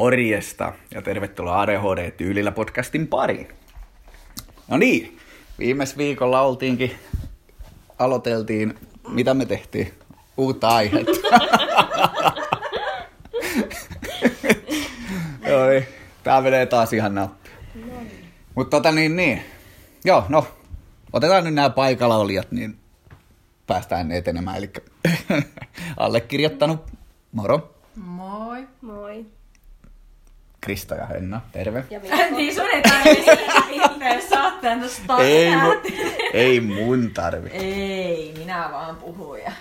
Morjesta ja tervetuloa ADHD-tyylillä podcastin pariin. No niin, viimeis viikolla oltiinkin, aloiteltiin, mitä me tehtiin? Uutta aihetta. Joo, tää menee taas ihan nappi. Mutta tota niin, niin. Joo, no, otetaan nyt nämä paikalla olijat, niin päästään etenemään. Eli allekirjoittanut, moro. Moi. Moi. Krista ja Henna, terve. Ja niin sun ei tarvitse ottaa tuosta Ei, mu, ei mun tarvi. Ei, minä vaan puhuja.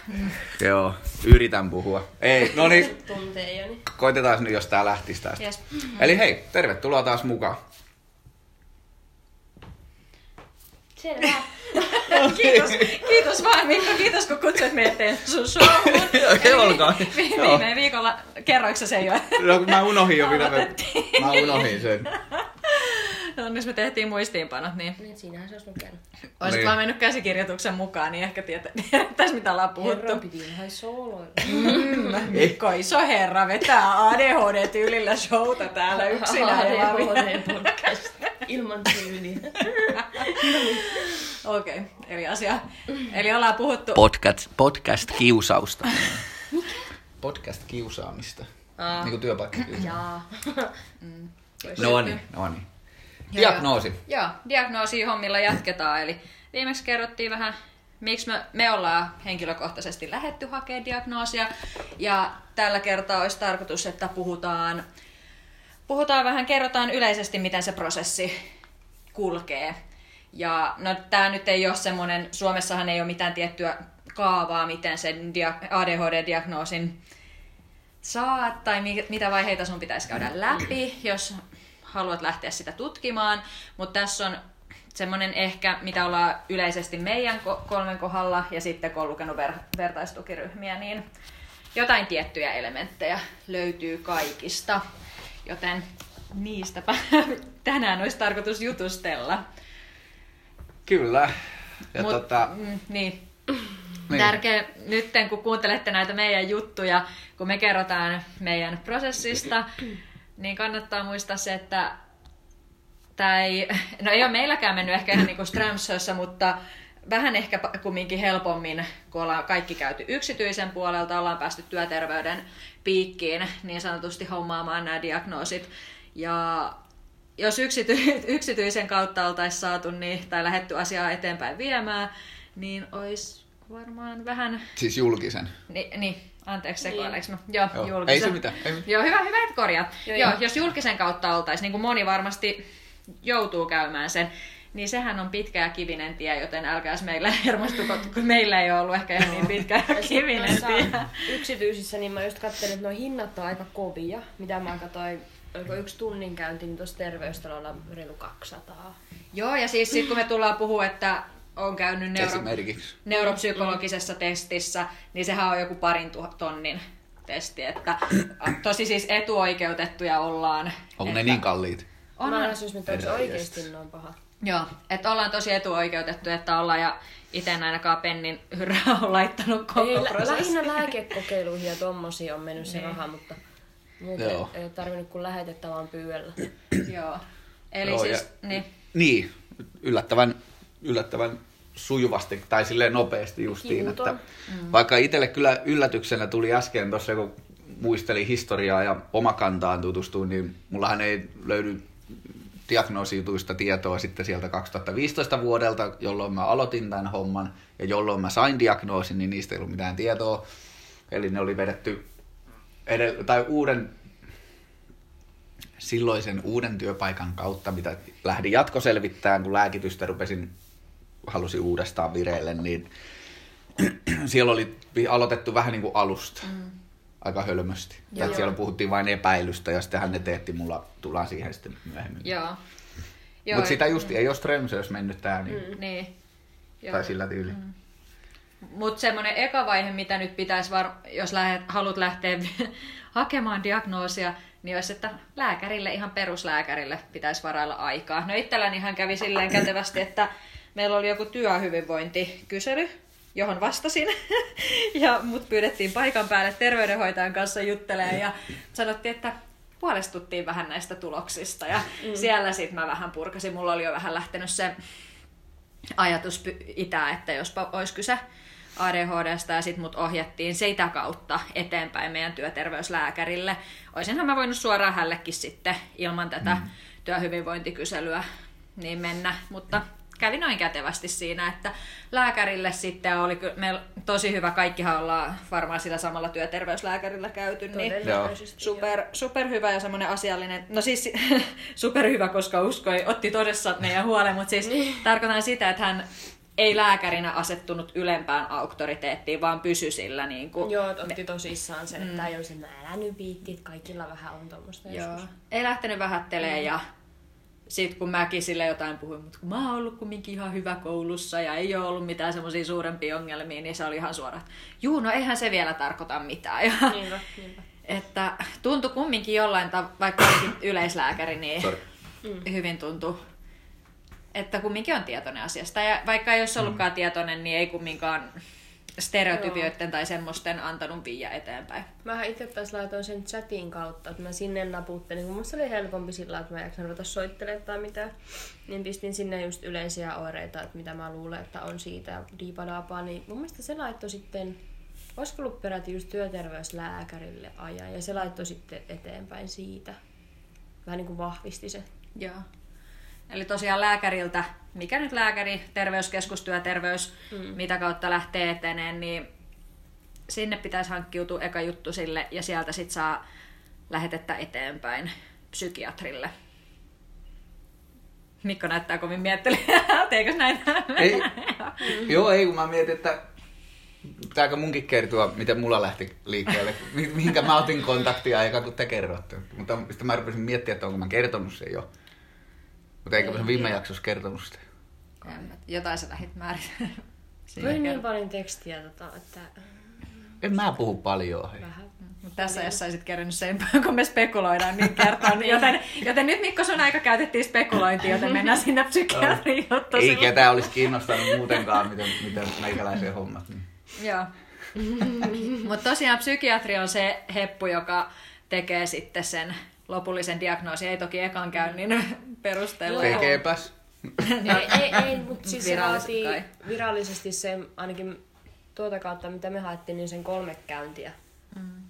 Joo, yritän puhua. Ei, no niin, tuntee jo, niin koitetaan nyt, jos tää lähtisi tästä. Yes. Eli hei, tervetuloa taas mukaan. Selvä. Kiitos, kiitos vaan Mikko, kiitos kun kutsuit meidät teidän sun showhun. Ei Joo. viime viikolla kerroiksi sen jo. No, mä unohdin jo. Aloitettiin. Mä unohdin sen. Onneksi me tehtiin muistiinpanot, niin Niin, siinähän se olisi lukenut. olisit Niin. vaan mennyt käsikirjoituksen mukaan, niin ehkä tietä- tiedettäisiin mitä ollaan puhuttu. Herran piti ihan sooloilla. Mm, Mikko, iso herra, vetää ADHD-tyylillä showta täällä yksinään. ja vaan- ADHD podcast. Ilman tyyliä. Okei, okay, eli asia. Eli ollaan puhuttu... Podcast, podcast kiusausta. Podcast kiusaamista. Aa. Niin kuin työpaikka Jaa. No niin, no niin. Joo, Diagnoosi. Joo, diagnoosi hommilla jatketaan. Eli viimeksi kerrottiin vähän, miksi me, me ollaan henkilökohtaisesti lähetty hakemaan diagnoosia. Ja tällä kertaa olisi tarkoitus, että puhutaan, puhutaan vähän, kerrotaan yleisesti, miten se prosessi kulkee. Ja no, tämä nyt ei ole semmoinen, Suomessahan ei ole mitään tiettyä kaavaa, miten sen dia- ADHD-diagnoosin saat tai mi- mitä vaiheita sun pitäisi käydä läpi, jos haluat lähteä sitä tutkimaan. Mutta tässä on semmoinen ehkä, mitä ollaan yleisesti meidän ko- kolmen kohdalla ja sitten kun on lukenut ver- vertaistukiryhmiä, niin jotain tiettyjä elementtejä löytyy kaikista. Joten niistäpä tänään olisi tarkoitus jutustella. Kyllä. Ja Mut, tota, mm, niin, niin. Tärkeä nyt, kun kuuntelette näitä meidän juttuja, kun me kerrotaan meidän prosessista, niin kannattaa muistaa se, että tämä ei, no ei ole meilläkään mennyt ehkä ihan niin kuin mutta vähän ehkä kumminkin helpommin, kun ollaan kaikki käyty yksityisen puolelta, ollaan päästy työterveyden piikkiin niin sanotusti hommaamaan nämä diagnoosit. Ja jos yksity- yksityisen kautta oltaisiin saatu niin, tai lähetty asiaa eteenpäin viemään, niin olisi varmaan vähän... Siis julkisen. Ni, niin, anteeksi Niin. sekoileeko mä? Joo, Joo. julkisen. Ei se mitään, ei mitään. Joo, hyvä, hyvä, että korjaat. Joo, Joo, jos julkisen kautta oltaisiin, niin kuin moni varmasti joutuu käymään sen, niin sehän on pitkä ja kivinen tie, joten älkääs meillä hermostuko, kun meillä ei ole ollut ehkä ihan niin pitkä ja kivinen tie. Yksityisissä, niin mä just katselin, että nuo hinnat on aika kovia. Mitä mä katsoin, oliko yksi tunnin käynti, niin tuossa terveystalolla reilu 200. Joo, ja siis sit kun me tullaan puhua, että on käynyt neuro, neuropsykologisessa testissä, niin sehän on joku parin tuhat tonnin testi, että tosi siis etuoikeutettuja ollaan. Onko ne niin kalliit? On, mä että onko se Herra oikeasti noin paha. Joo, että ollaan tosi etuoikeutettu, että ollaan ja itse en ainakaan pennin hyrrää on laittanut koko Ei, prosessi. lähinnä lääkekokeiluihin ja tommosia on mennyt se Niin. raha, mutta muuten Joo. ei ole tarvinnut kuin lähetettä vaan pyydellä. Joo. Eli Joo, siis, ja- niin, Niin, yllättävän, yllättävän sujuvasti tai silleen nopeasti justiin. Että Vaikka itselle kyllä yllätyksenä tuli äsken tuossa, kun muistelin historiaa ja omakantaan tutustuin, niin mullahan ei löydy diagnoosijutuista tietoa sitten sieltä 2015 vuodelta, jolloin mä aloitin tämän homman ja jolloin mä sain diagnoosin, niin niistä ei ollut mitään tietoa. Eli ne oli vedetty edell- tai uuden silloisen uuden työpaikan kautta, mitä lähdin jatkoselvittämään, kun lääkitystä rupesin, halusin uudestaan vireille, niin siellä oli aloitettu vähän niin kuin alusta. Mm. Aika hölmösti. Joo. Joo. Siellä puhuttiin vain epäilystä ja sittenhän ne teetti mulla, tullaan siihen sitten myöhemmin. joo. Mutta sitä just ei ole Strömsös mennyt tää, niin, mm. Niin. Joo. tai sillä tyyli. Mm. Mutta semmoinen eka vaihe, mitä nyt pitäisi, var- jos lähet, haluat lähteä hakemaan diagnoosia, niin olisi, että lääkärille, ihan peruslääkärille pitäisi varailla aikaa. No itselläni ihan kävi silleen kätevästi, että meillä oli joku työhyvinvointikysely, johon vastasin. ja mut pyydettiin paikan päälle terveydenhoitajan kanssa juttelemaan ja sanottiin, että huolestuttiin vähän näistä tuloksista ja mm. siellä sitten mä vähän purkasin. Mulla oli jo vähän lähtenyt se ajatus itää, että jospa olisi kyse ADHDsta ja sitten mut ohjattiin sitä kautta eteenpäin meidän työterveyslääkärille. Olisinhan mä voinut suoraan hällekin sitten ilman tätä mm. työhyvinvointikyselyä niin mennä, mutta kävi noin kätevästi siinä, että lääkärille sitten oli me tosi hyvä, kaikkihan ollaan varmaan sillä samalla työterveyslääkärillä käyty, niin super, super hyvä ja semmoinen asiallinen, no siis super hyvä, koska uskoi, otti todessa meidän huolen, mutta siis niin. tarkoitan sitä, että hän ei lääkärinä asettunut ylempään auktoriteettiin, vaan pysy sillä. Niin kuin, Joo, otti tosissaan sen, että mm. ei olisi älä nyt viitti, kaikilla vähän on tuommoista Joo. Ei lähtenyt vähättelee mm. ja sitten kun mäkin sille jotain puhuin, mutta kun mä oon ollut kumminkin ihan hyvä koulussa ja ei ole ollut mitään semmoisia suurempia ongelmia, niin se oli ihan suora, juu, no eihän se vielä tarkoita mitään. Ja, niinpä, niinpä. Että tuntui kumminkin jollain tavalla, vaikka yleislääkäri, niin Sorry. Mm. hyvin tuntui että kumminkin on tietoinen asiasta. Ja vaikka ei olisi ollutkaan mm. tietoinen, niin ei kumminkaan stereotypioiden Joo. tai semmoisten antanut viiä eteenpäin. Mä itse taas laitoin sen chatin kautta, että mä sinne naputtelin, kun musta oli helpompi sillä, että mä jaksan ruveta soittelemaan tai mitä. Niin pistin sinne just yleisiä oireita, että mitä mä luulen, että on siitä diipadaapaa. Niin mun mielestä se laittoi sitten, olisiko ollut peräti just työterveyslääkärille ajan, ja se laittoi sitten eteenpäin siitä. Vähän niin kuin vahvisti se. Joo. Eli tosiaan lääkäriltä, mikä nyt lääkäri, terveyskeskus, työterveys, mm. mitä kautta lähtee eteneen, niin sinne pitäisi hankkiutua eka juttu sille ja sieltä sitten saa lähetettä eteenpäin psykiatrille. Mikko näyttää kovin miettelijä. Teikö näin? Ei. Joo, ei kun mä mietin, että pitääkö munkin kertoa, miten mulla lähti liikkeelle, mihinkä mä otin kontaktia eka kun te kerrotte. Mutta sitten mä rupesin miettiä, että onko mä kertonut sen jo. Mutta eikö se viime jaksossa kertonut sitä? Jotain sä lähit määrin. Tuli niin paljon tekstiä, tota, että... En mä puhu paljon. Hei. Vähän. Mutta tässä jos saisit kerännyt sen, kun me spekuloidaan niin kertoa. Niin joten, joten nyt Mikko sun aika käytettiin spekulointiin, joten mennään sinne psykiatriin Ei ketään olisi kiinnostanut muutenkaan, miten, miten meikäläisiä hommat. Niin. Joo. Mutta tosiaan psykiatri on se heppu, joka tekee sitten sen lopullisen diagnoosin. Ei toki ekan käynnin perusteella. Tekeepäs. ei, ei, ei mutta siis se vaatii virallisesti se, ainakin tuota kautta mitä me haettiin, niin sen kolme käyntiä mm.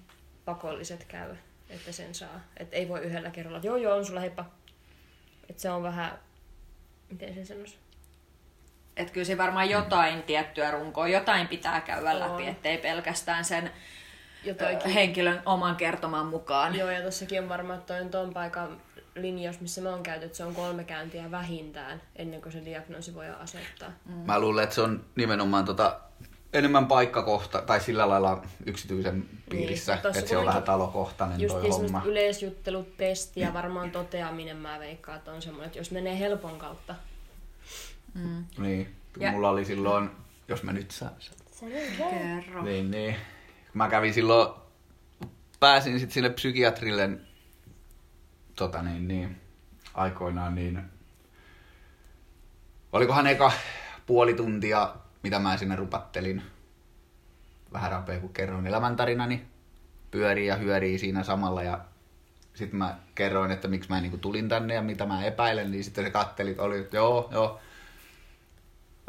pakolliset käy, että sen saa. Että ei voi yhdellä kerralla, joo joo on sulla heippa. Että se on vähän, miten sen sanoisi? Että kyllä se varmaan jotain tiettyä runkoa, jotain pitää käydä läpi, ettei pelkästään sen Jotakin. henkilön oman kertoman mukaan. Joo, ja tossakin on varmaan, että toi on ton paikan linjaus, missä mä oon käyty, että se on kolme käyntiä vähintään, ennen kuin se diagnoosi voi asettaa. Mm. Mä luulen, että se on nimenomaan tota, enemmän paikkakohta, tai sillä lailla yksityisen piirissä, niin, että se on vähän talokohtainen just toi niin homma. yleisjuttelutesti ja varmaan toteaminen mä veikkaan, että on semmoinen, että jos menee helpon kautta. Mm. Niin, ja. mulla oli silloin, jos mä nyt saan sen. Kerro. Niin, niin. Mä kävin silloin, pääsin sitten sinne psykiatrille tota niin, niin, aikoinaan, niin olikohan eka puoli tuntia, mitä mä sinne rupattelin, vähän rapea kun kerroin elämäntarinani, pyörii ja hyörii siinä samalla ja sitten mä kerroin, että miksi mä niinku tulin tänne ja mitä mä epäilen, niin sitten se katteli, että oli, että joo, joo,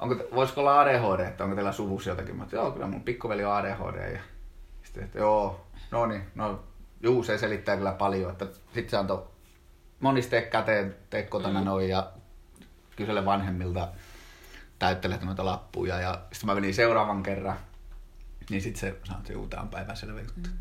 onko, voisiko olla ADHD, että onko teillä suvussa jotakin? Mä että joo, kyllä mun pikkuveli on ADHD. Ja sitten, että joo, no niin, no juu, se selittää kyllä paljon, että sitten se antoi moniste käteen, tee kotona mm. noin ja kysele vanhemmilta, täyttele noita lappuja ja sitten mä menin seuraavan kerran, niin sitten se sanoi, että tämä on juttu. Mm.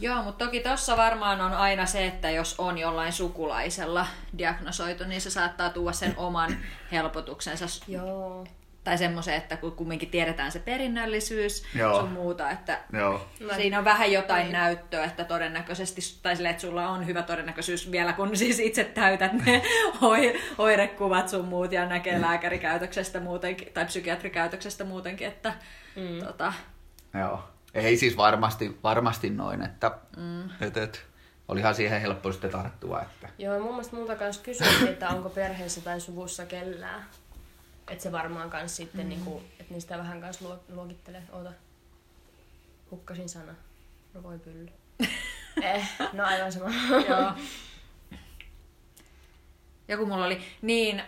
Joo, mutta toki tuossa varmaan on aina se, että jos on jollain sukulaisella diagnosoitu, niin se saattaa tuoda sen oman helpotuksensa. Joo tai semmoisen, että kun kumminkin tiedetään se perinnöllisyys Joo. sun muuta, että Joo. siinä on vähän jotain niin. näyttöä, että todennäköisesti, tai sille, että sulla on hyvä todennäköisyys vielä, kun siis itse täytät ne oirekuvat sun muut ja näkee mm. lääkärikäytöksestä muutenkin, tai psykiatrikäytöksestä muutenkin, että mm. tota... Joo. Ei siis varmasti, varmasti noin, että mm. et, et, olihan siihen helppo sitten tarttua. Että... Joo, mun mielestä multa kanssa kysyttiin, että onko perheessä tai suvussa kellään että se varmaan kans sitten, mm. niinku, että niistä vähän kanssa luokittelee. Oota, hukkasin sana. No voi pylly. Eh, no aivan sama. Joo. Joku mulla oli niin,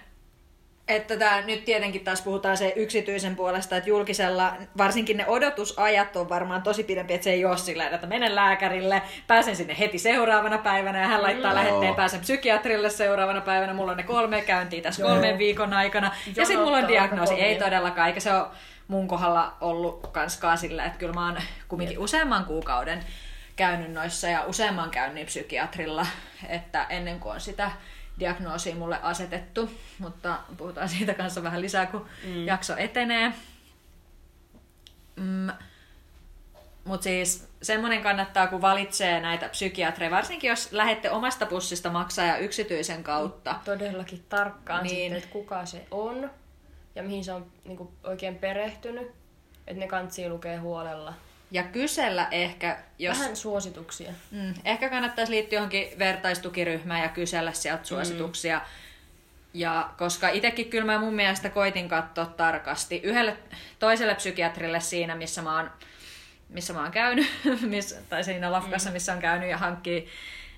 että tää, nyt tietenkin taas puhutaan se yksityisen puolesta, että julkisella, varsinkin ne odotusajat on varmaan tosi pidempi, että se ei ole sillä että menen lääkärille, pääsen sinne heti seuraavana päivänä ja hän laittaa Mm. lähetteen, pääsen psykiatrille seuraavana päivänä, mulla on ne kolme käyntiä tässä Joo. kolmen viikon aikana. Ja sitten mulla on diagnoosi, ei todellakaan, eikä se ole mun kohdalla ollut kanskaan sillä, että kyllä mä oon kumminkin useamman kuukauden käynyt noissa ja useamman käynnin psykiatrilla, että ennen kuin on sitä diagnoosia mulle asetettu, mutta puhutaan siitä kanssa vähän lisää, kun mm. jakso etenee. Mm. Mutta siis semmoinen kannattaa, kun valitsee näitä psykiatreja, varsinkin jos lähette omasta pussista maksaa ja yksityisen kautta. Todellakin tarkkaan Niin. sitten, että kuka se on ja mihin se on niin oikein perehtynyt. Että ne kantsii lukee huolella. Ja kysellä ehkä, jos... Vähän suosituksia. Mm, ehkä kannattaisi liittyä johonkin vertaistukiryhmään ja kysellä sieltä suosituksia. Ja koska itsekin kyllä mä mun mielestä koitin katsoa tarkasti yhdelle toiselle psykiatrille siinä, missä mä oon, missä mä oon käynyt, miss, tai siinä lafkassa, missä on käynyt ja hankkii,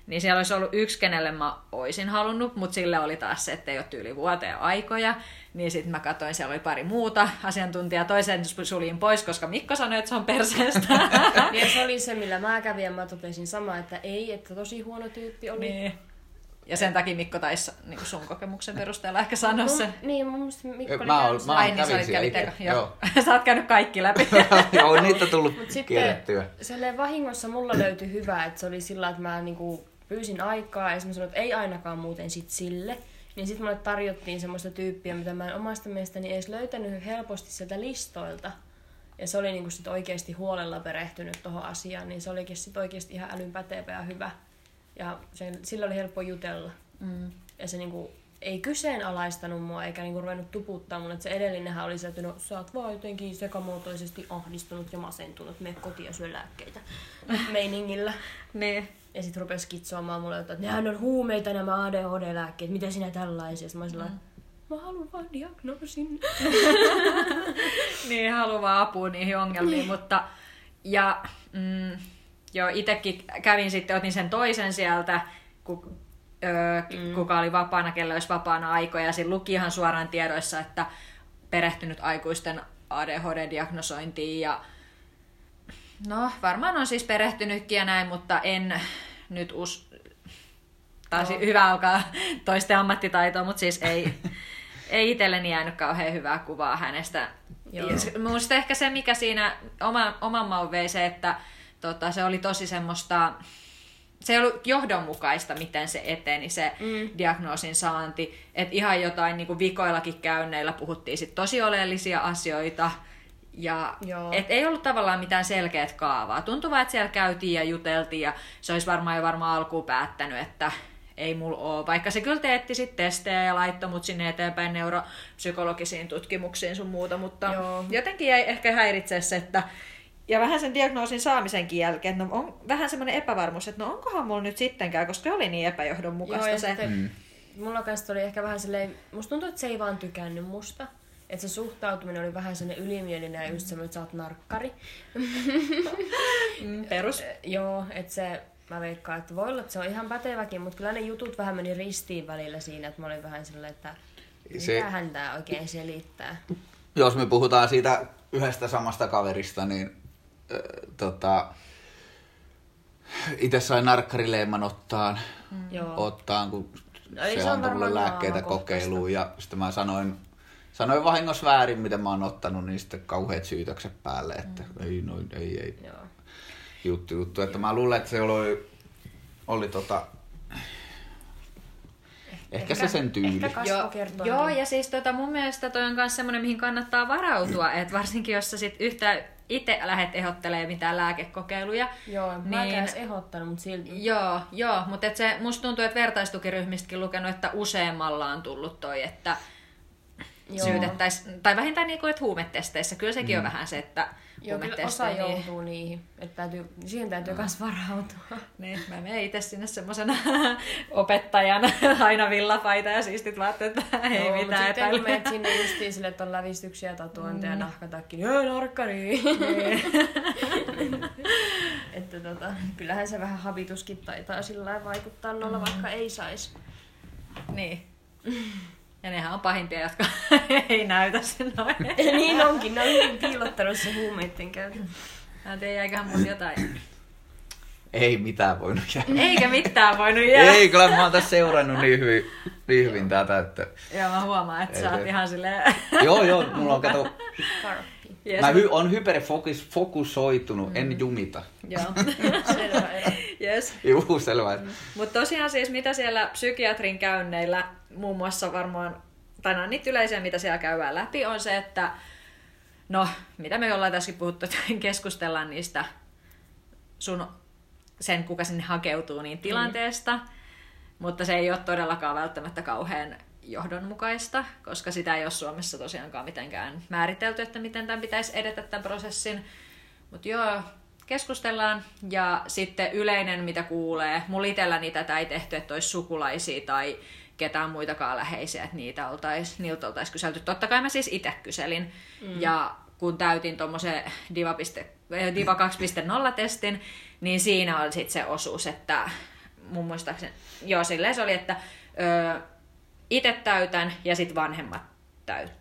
niin siellä olisi ollut yksi, kenelle mä oisin halunnut, mutta sille oli taas se, että ei ole tyyli vuoteen aikoja. Niin sitten mä katsoin, siellä oli pari muuta asiantuntijaa. Toisen suljin pois, koska Mikko sanoi, että se on perseestä. Ja se oli se, millä mä kävin ja mä totesin sama, että ei, että tosi huono tyyppi oli. Niin. Ja sen takia Mikko taisi niin sun kokemuksen perusteella ehkä sanoa sen. Mun, niin, mun mielestä Mikko oli Mä ol- käynyt mä sen- Ai niin, sä olit kävit. Joo. Joo. Sä oot käynyt kaikki läpi. Joo, on niitä tullut Mut sitten kierrettyä. silleen vahingossa mulla löytyi hyvä, että se oli sillä, että mä niinku pyysin aikaa ja sitten mä sanoin, että ei ainakaan muuten sit sille. Niin sitten mulle tarjottiin semmoista tyyppiä, mitä mä en omasta mielestäni edes löytänyt helposti sieltä listoilta. Ja se oli niinku sit oikeasti huolella perehtynyt tuohon asiaan, niin se olikin sit oikeasti ihan älyn pätevä ja hyvä. Ja se, sillä oli helppo jutella. Mm. Ja se niinku ei kyseenalaistanut mua eikä niinku ruvennut tuputtaa mun, että se edellinenhän oli se, että no sä oot vaan jotenkin sekamuotoisesti ahdistunut ja masentunut, mene kotiin ja syö lääkkeitä meiningillä. Niin. Ja sitten rupesi kitsoamaan mulle, että nehän on huumeita nämä ADHD-lääkkeet, mitä sinä tällaisia? Mä olin mm. mä haluan vaan diagnoosin. niin, haluaa apua niihin ongelmiin, mutta ja mm, joo, itekin kävin sitten, otin sen toisen sieltä, ku, öö, mm. kuka oli vapaana, kello olisi vapaana aikoja, ja siinä luki ihan suoraan tiedoissa, että perehtynyt aikuisten ADHD-diagnosointiin, ja no, varmaan on siis perehtynytkin ja näin, mutta en nyt us... Taas Joo. hyvä alkaa toisten ammattitaitoa, mutta siis ei, ei itselleni jäänyt kauhean hyvää kuvaa hänestä. Joo. Musta ehkä se, mikä siinä oma, oman maun vei se, että tota, se oli tosi semmoista, se ei ollut johdonmukaista, miten se eteni, se mm. diagnoosin saanti. Että ihan jotain niin kuin vikoillakin käynneillä puhuttiin sit tosi oleellisia asioita. Ja Joo. et ei ollut tavallaan mitään selkeät kaavaa. Tuntui vaan, että siellä käytiin ja juteltiin ja se olisi varmaan jo varmaan alkuun päättänyt, että ei mulla ole. Vaikka se kyllä teetti sit testejä ja laittoi mut sinne eteenpäin neuropsykologisiin tutkimuksiin sun muuta, mutta Joo. jotenkin jäi ehkä häiritsee se, että ja vähän sen diagnoosin saamisenkin jälkeen, että no on vähän semmoinen epävarmuus, että no onkohan mulla nyt sittenkään, koska se oli niin epäjohdonmukaista Joo, ja se. sitten mm. mulla kanssa oli ehkä vähän silleen, musta tuntuu, että se ei vaan tykännyt musta. Että se suhtautuminen oli vähän sellainen ylimielinen ja just semmoinen, että sä oot narkkari. Mm, perus. Joo, että se, mä veikkaan, että voi olla, että se on ihan päteväkin, mutta kyllä ne jutut vähän meni ristiin välillä siinä, että mä olin vähän silleen, että Se- mitähän tää oikein selittää. Jos me puhutaan siitä yhdestä samasta kaverista, niin äh, tota, itse sain narkkarileiman ottaan, mm. Joo. ottaan kun No ei se, se on antoi mulle varmaan lääkkeitä kokeiluun ja sitten mä sanoin, sanoin vahingossa väärin, miten mä oon ottanut, niin sitten kauheat syytökset päälle, että mm. ei noin, ei, ei, Joo. juttu, juttu. Että mä luulen, että se oli, oli tota, ehkä, se sen tyyli. Ehkä kasvo Joo, kertoo. joo, niin. ja siis tota, mun mielestä toi on myös semmoinen, mihin kannattaa varautua, että varsinkin jos sä sit yhtä itse lähdet ehottelee mitään lääkekokeiluja. Joo, mä niin- edes ehdottanut, mutta silti. Joo, joo, mutta et se, musta tuntuu, että vertaistukiryhmistäkin lukenut, että useammalla on tullut toi, että Joo. syytettäisiin, tai vähintään niin kuin, että huumetesteissä, kyllä sekin mm. on vähän se, että Joo, kyllä osa huumetesteihin- joutuu niihin. Että täytyy, siihen täytyy myös varautua. Niin, mä menen itse sinne semmoisena opettajana, aina villapaita ja siistit vaatteet, että ei Joo, mut mitään sitten kun epäilyä. menet sinne justiin sille, että on lävistyksiä, tatuointeja, mm. nahkatakki, niin joo, narkkari. että tota, kyllähän se vähän habituskin taitaa sillä vaikuttaa nolla, mm. vaikka ei saisi. Niin. Ja nehän on pahimpia, jotka ei näytä sen noin. niin onkin, ne on hyvin piilottanut se huumeiden käytön. Mä en tiedä, jäiköhän mun jotain. Ei mitään voinut jäädä. Eikä mitään voinut jäädä. Ei, kyllä mä oon tässä seurannut niin hyvin, niin hyvin tätä, että... Joo, mä huomaan, että Ei sä oot se- ihan silleen... Joo, joo, mulla on kato... Yes. Mä hy, on hyperfokusoitunut, mm. en jumita. Joo. Selvä yes. Juu, selvä. Mm. Mutta tosiaan siis mitä siellä psykiatrin käynneillä muun muassa varmaan, tai no niitä yleisiä, mitä siellä käydään läpi, on se, että no, mitä me ollaan tässäkin puhuttu, että keskustellaan niistä sun, sen kuka sinne hakeutuu, niin tilanteesta, mm. mutta se ei ole todellakaan välttämättä kauhean johdonmukaista, koska sitä ei ole Suomessa tosiaankaan mitenkään määritelty, että miten tämän pitäisi edetä tämän prosessin. Mutta joo, keskustellaan ja sitten yleinen, mitä kuulee. Mulla itselläni tätä ei tehty, että olisi sukulaisia tai ketään muitakaan läheisiä, että niitä oltais, niiltä oltaisiin kyselty. Totta kai mä siis itse kyselin. Mm. Ja kun täytin tuommoisen Diva, piste- eh, Diva 2.0-testin, niin siinä oli sitten se osuus, että mun muistaakseni, joo silleen se oli, että ö, itse täytän ja sitten vanhemmat täytän.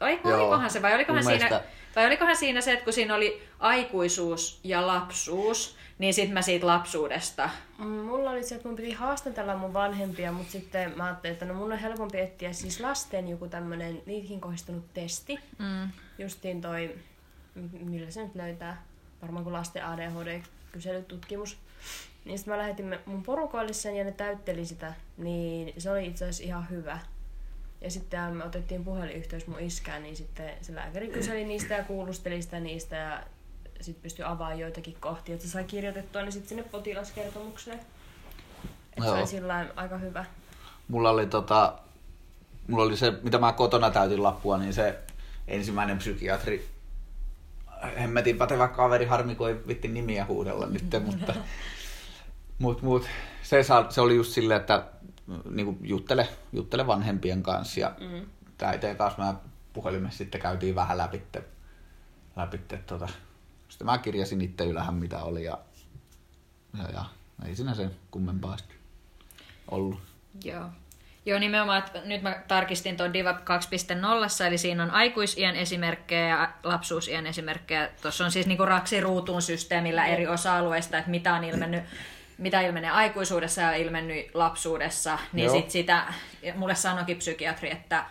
Oi, Joo. olikohan se vai olikohan siinä, vai olikohan siinä se, että kun siinä oli aikuisuus ja lapsuus, niin sitten mä siitä lapsuudesta, Mm, Mulla oli se, että mun piti haastatella mun vanhempia, mutta sitten mä ajattelin, että no mun on helpompi etsiä siis lasten joku tämmönen niihin kohdistunut testi. mm, Justiin toi, millä se nyt löytää, varmaan kuin lasten ADHD-kyselytutkimus. Niin sitten mä lähetin mun porukoille sen ja ne täytteli sitä, niin se oli itse asiassa ihan hyvä. Ja sitten me otettiin puhelinyhteys mun iskään, niin sitten se lääkäri kyseli niistä ja kuulusteli sitä niistä ja sitten pystyi avaamaan joitakin kohtia, että se sai kirjoitettua ne sitten sinne potilaskertomukseen. Että se oli sillä aika hyvä. Mulla oli tota... Mulla oli se, mitä mä kotona täytin lappua, niin se ensimmäinen psykiatri hemmetin pätevä kaveri, harmi kun ei vitti nimiä huudella nyt, mutta mut, mut, se, saa, se oli just silleen, että niinku, juttele, juttele vanhempien kanssa ja mm. äiteen kanssa mä puhelimessa sitten käytiin vähän läpitte, läpitte tota. Sitten mä kirjasin itse ylähän mitä oli ja, ja, ja ei siinä sen kummempaa sitten ollut. Joo. Joo, nimenomaan, että nyt mä tarkistin tuon Diva 2.0, eli siinä on aikuisien esimerkkejä ja lapsuusien esimerkkejä. Tuossa on siis niinku raksiruutuun systeemillä eri osa-alueista, että mitä on ilmennyt mitä ilmenee aikuisuudessa ja ilmennyt lapsuudessa, niin Joo. sit sitä, mulle sanoikin psykiatri, että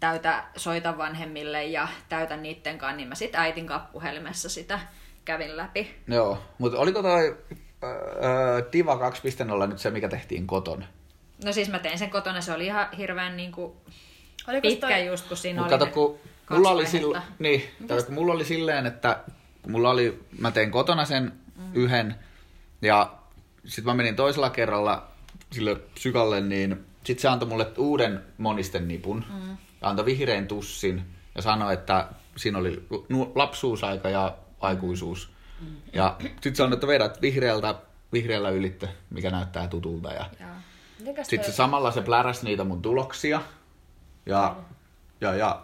täytä, soita vanhemmille ja täytä niitten kanssa, niin mä sit äitin puhelimessa sitä kävin läpi. Joo, mutta oliko toi öö, Diva 2.0 nyt se, mikä tehtiin kotona? No siis mä tein sen kotona, se oli ihan hirveän niinku Olikos pitkä toi- just, kun siinä Mutta oli kato, kun mulla oli, silloin, niin, kato, kun mulla oli silleen, että kun mulla oli, mä tein kotona sen mm. yhden, ja sitten mä menin toisella kerralla sille psykalle, niin sitten se antoi mulle uuden monisten nipun, mm. ja antoi vihreän tussin, ja sanoi, että siinä oli nu- lapsuusaika ja aikuisuus. Mm. Ja sitten sanoi, että vedät vihreältä, vihreällä ylitte, mikä näyttää tutulta, ja. Mitenkäs sitten se samalla se pläräs niitä mun tuloksia. Ja, ja, ja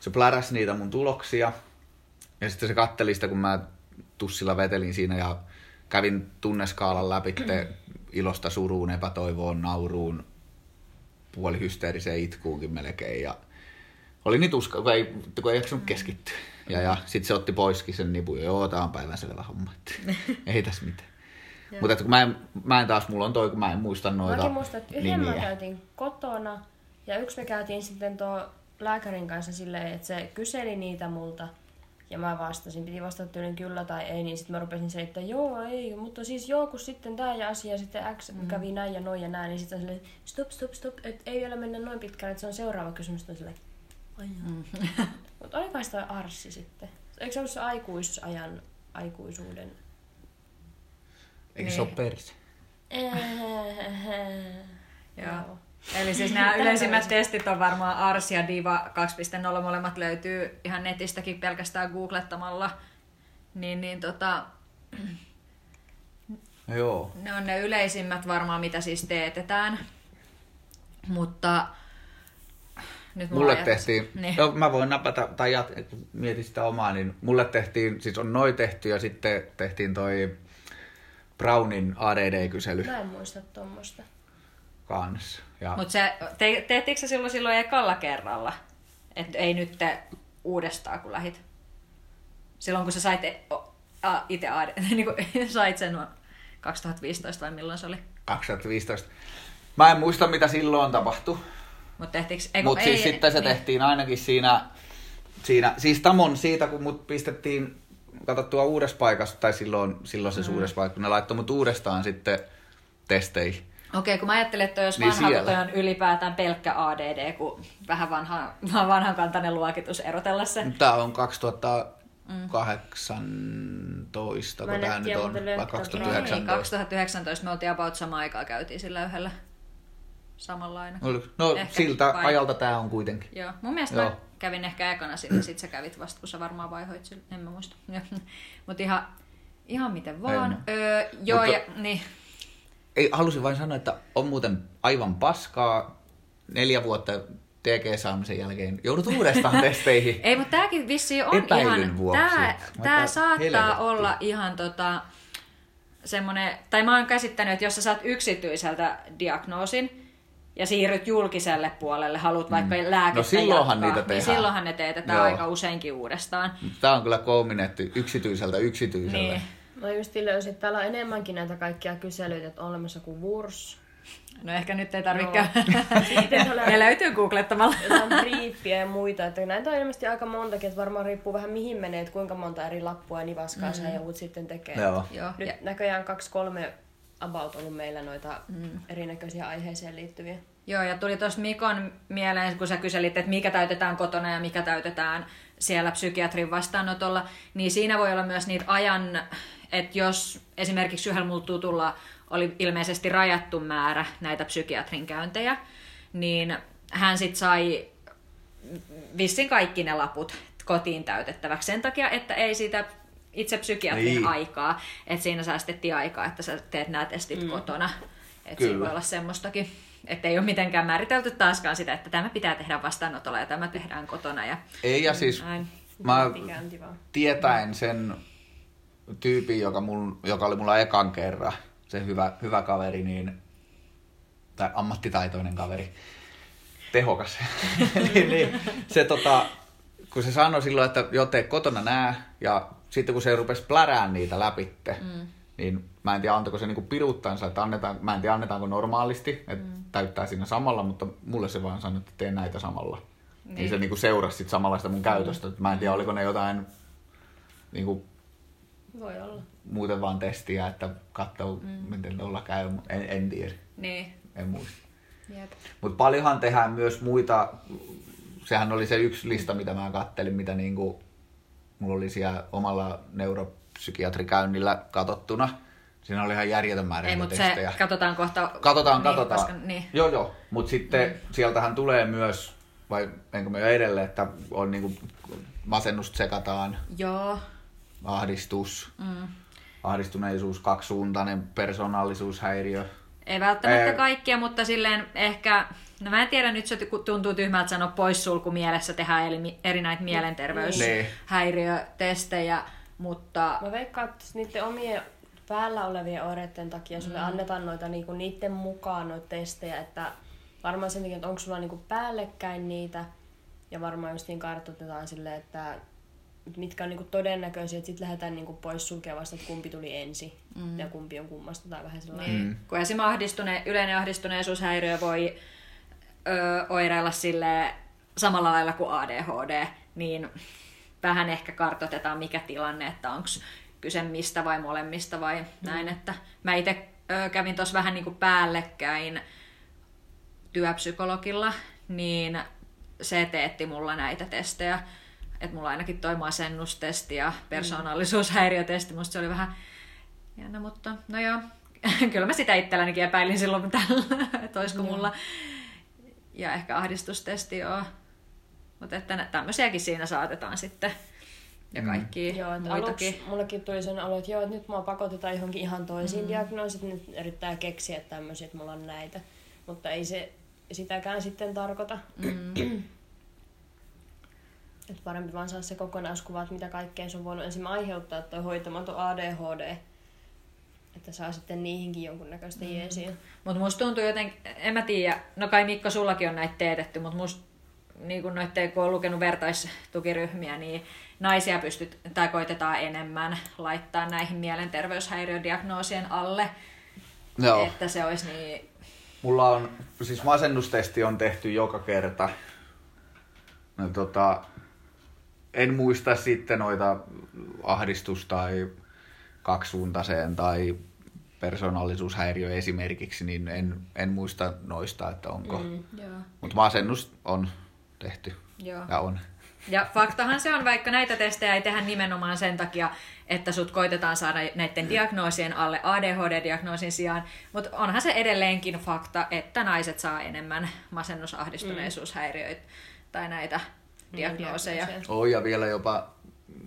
se pläräs niitä mun tuloksia. Ja sitten se katteli sitä, kun mä tussilla vetelin siinä ja kävin tunneskaalan läpi ilosta suruun, epätoivoon, nauruun, puolihysteeriseen itkuunkin melkein. Ja oli niin tuska, kun ei, kun ei jaksanut keskittyä. Ja, ja sitten se otti poiskin sen nipun. ja Joo, tää on päivänselvä homma. että ei tässä mitään. Mutta kun mä en, mä en taas, mulla on toi, kun mä en muista noita Mäkin muistan, että yhden mä nimiä. käytiin kotona ja yksi me käytiin sitten tuo lääkärin kanssa silleen, että se kyseli niitä multa ja mä vastasin, piti vastata tyylin kyllä tai ei, niin sitten mä rupesin se, että joo, ei, mutta siis joo, kun sitten tämä ja asia, sitten X mm. kävi näin ja noin ja näin, niin sitten on silleen, stop, stop, stop, että ei vielä mennä noin pitkään, että se on seuraava kysymys, on silleen, ai mm. Mutta olikohan se toi Arssi sitten? Eikö se ollut se aikuisajan aikuisuuden? Eikö se ole perse? Joo. Eli siis nämä yleisimmät testit on varmaan ARS ja DIVA 2.0, molemmat löytyy ihan netistäkin pelkästään googlettamalla. Niin, niin tota, Joo. ne on ne yleisimmät varmaan, mitä siis teetetään. Mutta nyt Mulle tehtiin, Niin. joo, mä voin napata, tai jat, kun mietin sitä omaa, niin mulle tehtiin, siis on noi tehty ja sitten tehtiin toi Brownin ADD-kysely Mä en muista tuommoista. kanssa. Ja Mutta se, te, teettikö se silloin, silloin ekalla kerralla? Et ei nyt te uudestaan, kun lähit? Silloin, kun sä sait e- itse AD, niin kuin sait sen 2015 vai milloin se oli? 2015. Mä en muista, mitä silloin tapahtui. Mutta tehtiinkö... Mutta siis ei- sitten se niin. tehtiin ainakin siinä, siinä, siis Tamon siitä, kun mut pistettiin katsottua uudessa paikassa, tai silloin, silloin se mm. uudessa paikassa, kun ne laittoi mut uudestaan sitten testeihin. Okei, kun mä ajattelin, että jos Niin vanha, toi siellä. on ylipäätään pelkkä ADD, kun vähän vanha, vanhan kantainen luokitus erotella se. Tää on 2018, Mä kun tiedä, nyt on, vai löytää- Niin, 2019. 2019 me oltiin about samaan aikaa käytiin sillä yhdellä samalla Oliko? No Ehkä, siltä vai- ajalta tää on kuitenkin. Joo, mun mielestä Joo. mä kävin ehkä ekana sillä, sit sä kävit vasta, kun sä varmaan vaihoit sillä, en mä muista. Mutta ihan, ihan miten vaan. En. Öö, joo, Mutta- ja, niin, Ei, halusin vain sanoa, että on muuten aivan paskaa. Neljä vuotta TG-saamisen jälkeen joudut uudestaan testeihin. Ei, mutta tääkin vissiin on Epäilyn ihan, vuoksi. tää, Mä tää tää saattaa helvetti. olla ihan tota, semmonen, tai mä oon käsittänyt, että jos sä saat yksityiseltä diagnoosin ja siirryt julkiselle puolelle, haluat vaikka lääkettä No silloinhan jatkaa, niitä niin tehdään. silloinhan ne teetetään Joo. aika useinkin uudestaan. Tää on kyllä kouminetty yksityiseltä yksityiselle. Niin. Mä just löysin, että täällä on enemmänkin näitä kaikkia kyselyitä, että on olemassa kuin WURS. No ehkä nyt ei tarvitse käydä. Ne löytyy googlettamalla. Jotain briefiä ja muita, että näitä on ilmeisesti aika montakin, että varmaan riippuu vähän mihin menee, että kuinka monta eri lappua ja nivaskaa mm. sä joudut sitten tekee. Joo. Joo. Nyt Ja, näköjään kaksi kolme about ollut meillä noita mm. erinäköisiä aiheeseen liittyviä. joo, ja tuli tuosta Mikon mieleen, kun sä kyselit, että mikä täytetään kotona ja mikä täytetään siellä psykiatrin vastaanotolla, niin siinä voi olla myös niitä ajan, että jos esimerkiksi yhdellä mulla tutulla oli ilmeisesti rajattu määrä näitä psykiatrin käyntejä, niin hän sitten sai vissin kaikki ne laput kotiin täytettäväksi sen takia, että ei sitä itse psykiatrin Niin. aikaa, että siinä säästettiin aikaa, että sä teet nämä testit mm. kotona. Että siinä voi olla semmoistakin, että ei ole mitenkään määritelty taaskaan sitä, että tämä pitää tehdä vastaanotolla ja tämä tehdään kotona. Ja Ei ja siis näin. mä tietäen sen tyypin, joka, mul, joka oli mulla ekan kerran, se hyvä, hyvä kaveri, niin, tai ammattitaitoinen kaveri, tehokas, niin, niin, se tota, kun se sanoi silloin, että joo, tee kotona nää, ja sitten kun se rupesi plärään niitä läpitte, mm. niin mä en tiedä antako se niinku piruttansa, että annetaan, mä en tiedä annetaanko normaalisti, että mm. täyttää siinä samalla, mutta mulle se vaan sanoi, että tee näitä samalla. Niin, niin se niinku seurasi sit samalla sitä mun käytöstä. Mm. Mä en tiedä, oliko ne jotain niinku, Voi olla. muuten vaan testiä, että katsoo, mm. miten tuolla käy. En, en tiedä, Niin. en muista. Mutta paljonhan tehdään myös muita, sehän oli se yksi lista, mitä mä kattelin, mitä niinku, mulla oli siellä omalla neuropsykiatrikäynnillä katsottuna. Siinä oli ihan järjetön määrä Ei, mutta se testejä. katsotaan kohta. Katsotaan, niin, katsotaan. Koska, niin. Joo, joo. Mutta sitten mm. sieltähän tulee myös, vai enkö me jo edelleen, että on niinku masennusta sekataan, Joo. ahdistus, Mm. ahdistuneisuus, kaksisuuntainen persoonallisuushäiriö. Ei välttämättä Ää, kaikkia, mutta silleen ehkä, no mä en tiedä, nyt se tuntuu tyhmältä sanoa poissulku mielessä tehdään eli eri näitä mielenterveyshäiriötestejä, mutta Mä veikkaan, että niiden omien päällä olevien oireiden takia sulle mm. annetaan noita niinku niiden mukaan noita testejä, että varmaan sen takia, että onko sulla niinku päällekkäin niitä, ja varmaan just niin kartoitetaan silleen, että mitkä on niinku todennäköisiä, että sitten lähdetään niinku pois sulkea vasta, että kumpi tuli ensin mm. ja kumpi on kummasta tai vähän sellainen. niin, kun esimerkiksi ahdistune, yleinen ahdistuneisuushäiriö voi ö, oireilla sille samalla lailla kuin ADHD, niin vähän ehkä kartoitetaan mikä tilanne, että onko kyse mistä vai molemmista vai mm. näin. Että mä itse kävin tuossa vähän niin kuin päällekkäin työpsykologilla, niin se teetti mulla näitä testejä. Että mulla ainakin toi masennustesti ja persoonallisuushäiriötesti, musta se oli vähän jännä, mutta no joo. Kyllä mä sitä itsellänikin epäilin silloin tällä, että olisiko mulla ja ehkä ahdistustesti joo. Mutta että nä- tämmöisiäkin siinä saatetaan sitten. Ja kaikki Joo, että muitakin. aluksi mullekin tuli sen olo, että joo, että nyt mua pakotetaan johonkin ihan toisiin mm. diagnoosit, nyt yrittää keksiä tämmöisiä, että mulla on näitä. Mutta ei se sitäkään sitten tarkoita. Mm. että parempi vaan saa se kokonaiskuva, että mitä kaikkea se on voinut ensin aiheuttaa toi hoitamaton ADHD. Että saa sitten niihinkin jonkunnäköistä mm. jeesiä. Mutta musta tuntuu jotenkin, en mä tiedä, no kai Mikko sullakin on näitä teetetty, mutta musta niin kun, noitte, kun on lukenut vertaistukiryhmiä, niin naisia pystyt, tai koitetaan enemmän laittaa näihin mielenterveyshäiriödiagnoosien alle. Joo. Että se olisi niin... Mulla on, siis masennustesti on tehty joka kerta. No, tota, en muista sitten noita ahdistus- tai kaksisuuntaiseen tai persoonallisuushäiriö esimerkiksi, niin en, en muista noista, että onko. Mm. Mutta masennus on tehty Joo. ja on. Ja faktahan se on, vaikka näitä testejä ei tehdä nimenomaan sen takia, että sut koitetaan saada näiden diagnoosien alle ADHD-diagnoosin sijaan, mutta onhan se edelleenkin fakta, että naiset saa enemmän masennusahdistuneisuushäiriöitä tai näitä diagnooseja. diagnooseja. On ja vielä jopa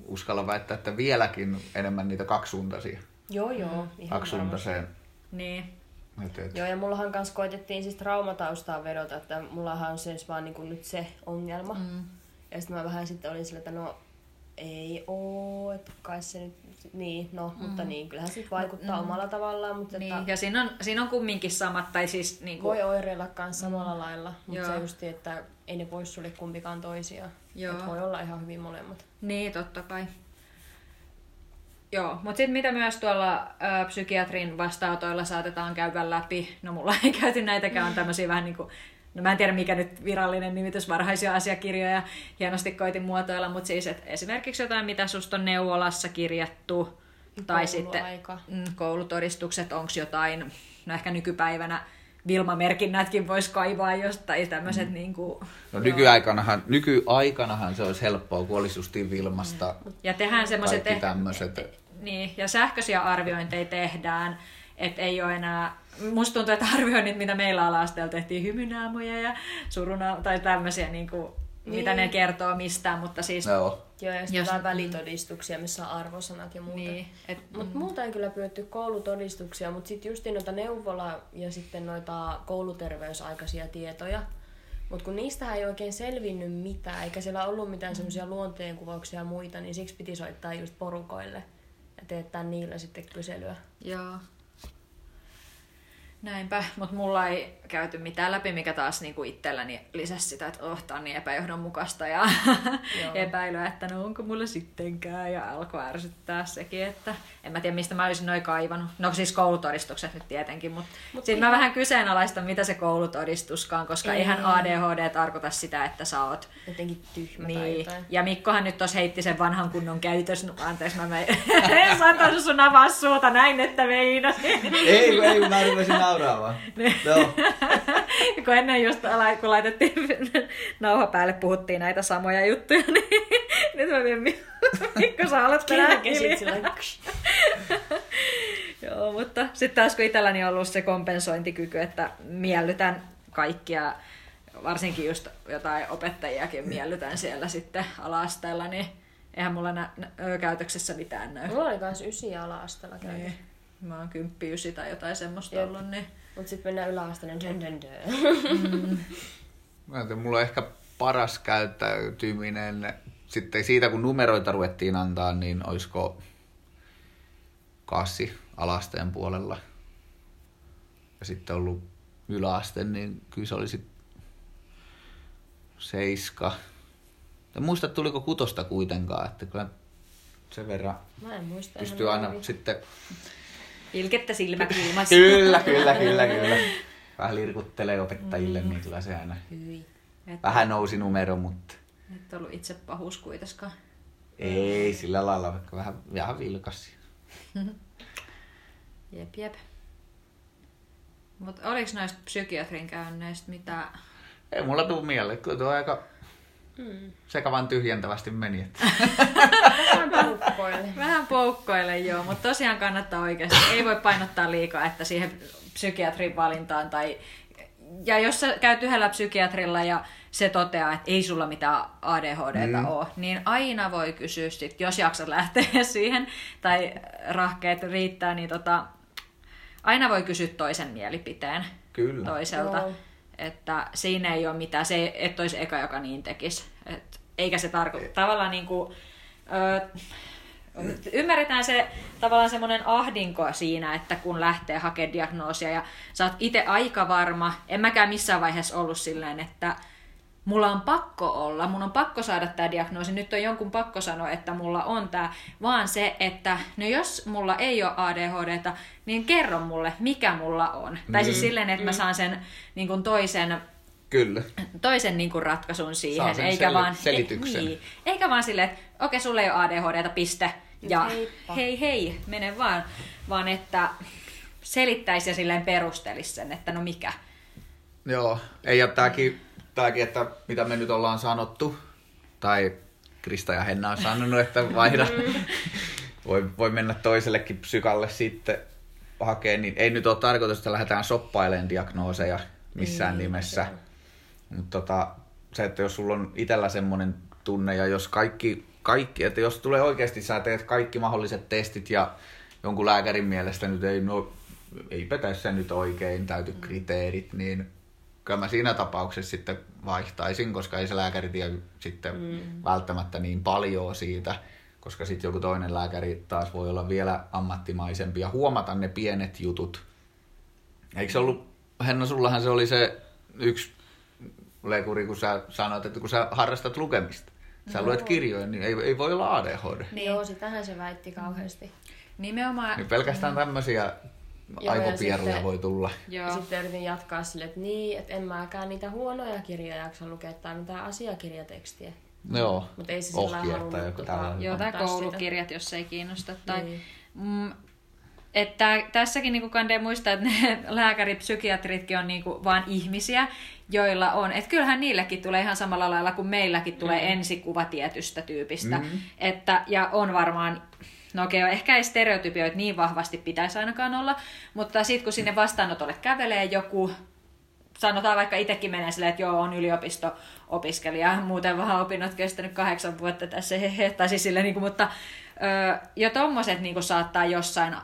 uskalla väittää, että vieläkin enemmän niitä kaksisuuntaisia. Joo, joo. Ihan varmasti. Kaksisuuntaiseen. Niin. Et, et. Joo, ja mullahan kanssa koitettiin siis traumataustaa vedota, että mullahan on siis vaan niin nyt se ongelma. Mm. Ja sitten mä vähän sitten olin sillä, että no ei oo, että kai se nyt, niin, no, mm. mutta niin, kyllähän se vaikuttaa mm. omalla tavallaan, mutta niin. että Ja siinä on, siinä on kumminkin samat, tai siis niin kuin, voi oireilla kanssa samalla lailla, mutta Joo. se just, että ei ne pois sulle kumpikaan toisiaan. Joo. Että voi olla ihan hyvin molemmat. Niin, totta kai. Joo, mutta sitten mitä myös tuolla ö, psykiatrin vastaanotoilla saatetaan käydä läpi, no mulla ei käyty näitäkään, on tämmöisiä vähän niin kuin, no mä en tiedä mikä nyt virallinen nimitys, varhaisia asiakirjoja, hienosti koitin muotoilla, mutta siis et esimerkiksi jotain, mitä susta on neuvolassa kirjattu, tai sitten mm, koulutodistukset, onko jotain, no ehkä nykypäivänä Vilma-merkinnätkin voisi kaivaa jostain tämmöiset mm. niin kuin, No nykyaikanahan, nykyaikanahan se olisi helppoa, kun olisi justiin Vilmasta ja tehdään semmoiset kaikki tämmöiset. Niin, ja sähköisiä arviointeja tehdään, että ei ole enää, musta tuntuu, että arvioinnit, mitä meillä ala tehtiin hymynaamoja ja suruna, tai tämmöisiä, niin kuin, niin. mitä ne kertoo mistään, mutta siis... Joo. Joo, ja Jos- sitten jotain välitodistuksia, missä on arvosanat ja muuta. Niin, et, Mutta muuta ei kyllä pyydetty koulutodistuksia, mutta sitten just noita neuvola- ja sitten noita kouluterveysaikaisia tietoja. Mutta kun niistä ei oikein selvinnyt mitään, eikä siellä ollut mitään semmoisia luonteenkuvauksia ja muita, niin siksi piti soittaa just porukoille ja teettää niillä sitten kyselyä. Joo. Näinpä, mutta mulla ei käyty mitään läpi, mikä taas niinku itselläni lisäsi sitä, että oh, tää on niin epäjohdonmukaista ja epäilyä, että no onko mulla sittenkään ja alkoi ärsyttää sekin, että en mä tiedä mistä mä olisin noin kaivannut. No siis koulutodistukset nyt tietenkin, mutta Mut sitten mä vähän kyseenalaistan, mitä se koulutodistuskaan, koska Ei. eihän ADHD tarkoita sitä, että sä oot Jotenkin tyhmä tai niin. jotain. Ja Mikkohan nyt tuossa heitti sen vanhan kunnon käytös. No, anteeksi, mä me... en sun avaa suuta näin, että meinasin. Ei, ei, mä rupesin nauraamaan. Joo. kun ennen just ala- kun laitettiin nauha päälle, puhuttiin näitä samoja juttuja, niin nyt mä vien Mi- Mikko, sä alat sillä Joo, mutta sitten taas kun itselläni on ollut se kompensointikyky, että miellytän kaikkia, varsinkin just jotain opettajiakin miellytän siellä sitten ala-asteella, niin eihän mulla nä- nä- käytöksessä mitään näy. Mulla oli kans ysi ala-astella käynyt. Niin. Mä oon kymppi, ysi tai jotain semmoista Jep. ollut, niin Mut sit mennään yläasteelle, dön dön dön. Mä en tiedä, mulla on ehkä paras käyttäytyminen, sitten siitä kun numeroita ruvettiin antaa, niin olisiko kassi alasteen puolella. Ja sitten ollut yläaste, niin kyllä se oli sitten seiska. En muista, tuliko kutosta kuitenkaan, että kyllä sen verran Mä en muista. pystyy aina sitten... ilkettä silmäkulmassa. Kyllä, kyllä, kyllä, kyllä. Vähän lirkuttelee opettajille, niin kyllä se aina Hyi. Et, vähän nousi numero, mutta et ollut itse pahuus kuitenkaan. ei sillä lailla, vaikka vähän, vähän vilkas. Jep, jep. Mutta oliko noista psykiatrin käynneistä mitä... Ei mulla tuu mieleen, kyllä tuo aika Mm. sekavan tyhjentävästi meni. Että. Vähän poukkoille. Vähän poukkoille joo, mutta tosiaan kannattaa oikeasti. Ei voi painottaa liikaa, että siihen psykiatrin valintaan tai ja jos sä käyt yhdellä psykiatrilla ja se toteaa, että ei sulla mitään ADHDta mm. ole, niin aina voi kysyä sit, jos jaksat lähteä siihen, tai rahkeet riittää, niin tota, aina voi kysyä toisen mielipiteen Kyllä. toiselta. Joo. Että siinä ei ole mitään, se et olisi eka, joka niin tekisi. Et, eikä se tarkoita, tavallaan niin kuin, ö, ymmärretään se tavallaan semmoinen ahdinko siinä, että kun lähtee hakemaan diagnoosia ja sä oot itse aika varma, en mäkään missään vaiheessa ollut silleen, että mulla on pakko olla, mun on pakko saada tämä diagnoosi, nyt on jonkun pakko sanoa, että mulla on tämä, vaan se, että no jos mulla ei ole ADHDta, niin kerro mulle, mikä mulla on. Tai siis silleen, että mä saan sen niin kuin toisen Kyllä. toisen niin kuin ratkaisun siihen, eikä sel- vaan, selityksen. Ei, niin, eikä vaan silleen, että okei, sulla ei ole ADHDta, piste, ja heippa. hei hei, mene vaan, vaan että selittäisi ja silleen perustelisi sen, että no mikä. Joo, ei ja tääkin, tääkin, että mitä me nyt ollaan sanottu, tai Krista ja Henna on sanonut, että vaihda, voi, voi mennä toisellekin psykalle sitten hakee, niin ei nyt ole tarkoitus, että lähdetään soppailemaan diagnooseja missään nimessä. Mutta tota, se, että jos sulla on itsellä semmoinen tunne ja jos kaikki, kaikki, että jos tulee oikeasti, sä teet kaikki mahdolliset testit ja jonkun lääkärin mielestä nyt ei, no, ei petä se nyt oikein, täyty kriteerit, niin kyllä mä siinä tapauksessa sitten vaihtaisin, koska ei se lääkäri tiedä sitten mm. välttämättä niin paljon siitä, koska sitten joku toinen lääkäri taas voi olla vielä ammattimaisempi ja huomata ne pienet jutut. Eikö se ollut, Henna, sullahan se oli se yksi lekuri, kun sä sanoit, että kun sä harrastat lukemista, sä luet kirjoja, niin ei, ei voi olla ADHD. Niin. Joo, sitähän se väitti kauheasti. Nimenomaan, Niin pelkästään tämmöisiä ja aivopierroja sitten- voi tulla. Ja joo, sitten yritin jatkaa sille, että niin, että en mäkään niitä huonoja kirjoja jaksa lukea tai mitään asiakirjatekstiä. Joo, Mutta ei se ohjeet tai joku tota- tällainen. joo tai sitä. koulukirjat, jos ei kiinnosta. Tai, Niin. mm, että tässäkin niin kandee muistaa, että ne lääkärit, psykiatritkin on niin kuin vaan ihmisiä, joilla on, että kyllähän niillekin tulee ihan samalla lailla kuin meilläkin tulee mm. ensikuva tietystä tyypistä. Mm. Että, ja on varmaan, no okei, ehkä ei stereotypioita niin vahvasti pitäisi ainakaan olla, mutta sitten kun sinne vastaanotolle kävelee joku, sanotaan vaikka itsekin menee silleen, että joo, on yliopisto-opiskelija, muuten vaan opinnot kestänyt kahdeksan vuotta tässä, hehe, tai siis silleen, niin kuin, mutta ö, jo tommoset niin kuin saattaa jossain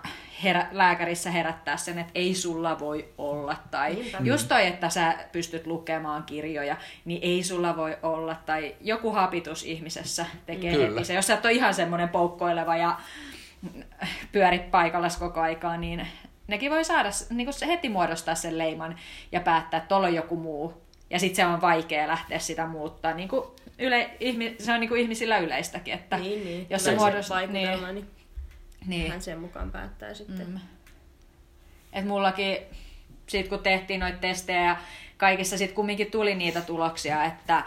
herä, lääkärissä herättää sen, että ei sulla voi olla, tai Niinpä. just toi, että sä pystyt lukemaan kirjoja, niin ei sulla voi olla, tai joku hapitus ihmisessä tekee Kyllä. heti se, jos sä et ole ihan semmoinen poukkoileva ja pyörit paikallas koko aikaa, niin nekin voi saada, niin kuin se heti muodostaa sen leiman ja päättää, että tuolla on joku muu. Ja sitten se on vaikea lähteä sitä muuttaa. Niin kuin yle, ihmi, se on niin kuin ihmisillä yleistäkin, että Niin, niin. jos se muodostaa... Niin, niin, niin. hän sen mukaan päättää sitten. Mm. Et mullakin, sit kun tehtiin noita testejä ja kaikissa sit kumminkin tuli niitä tuloksia, että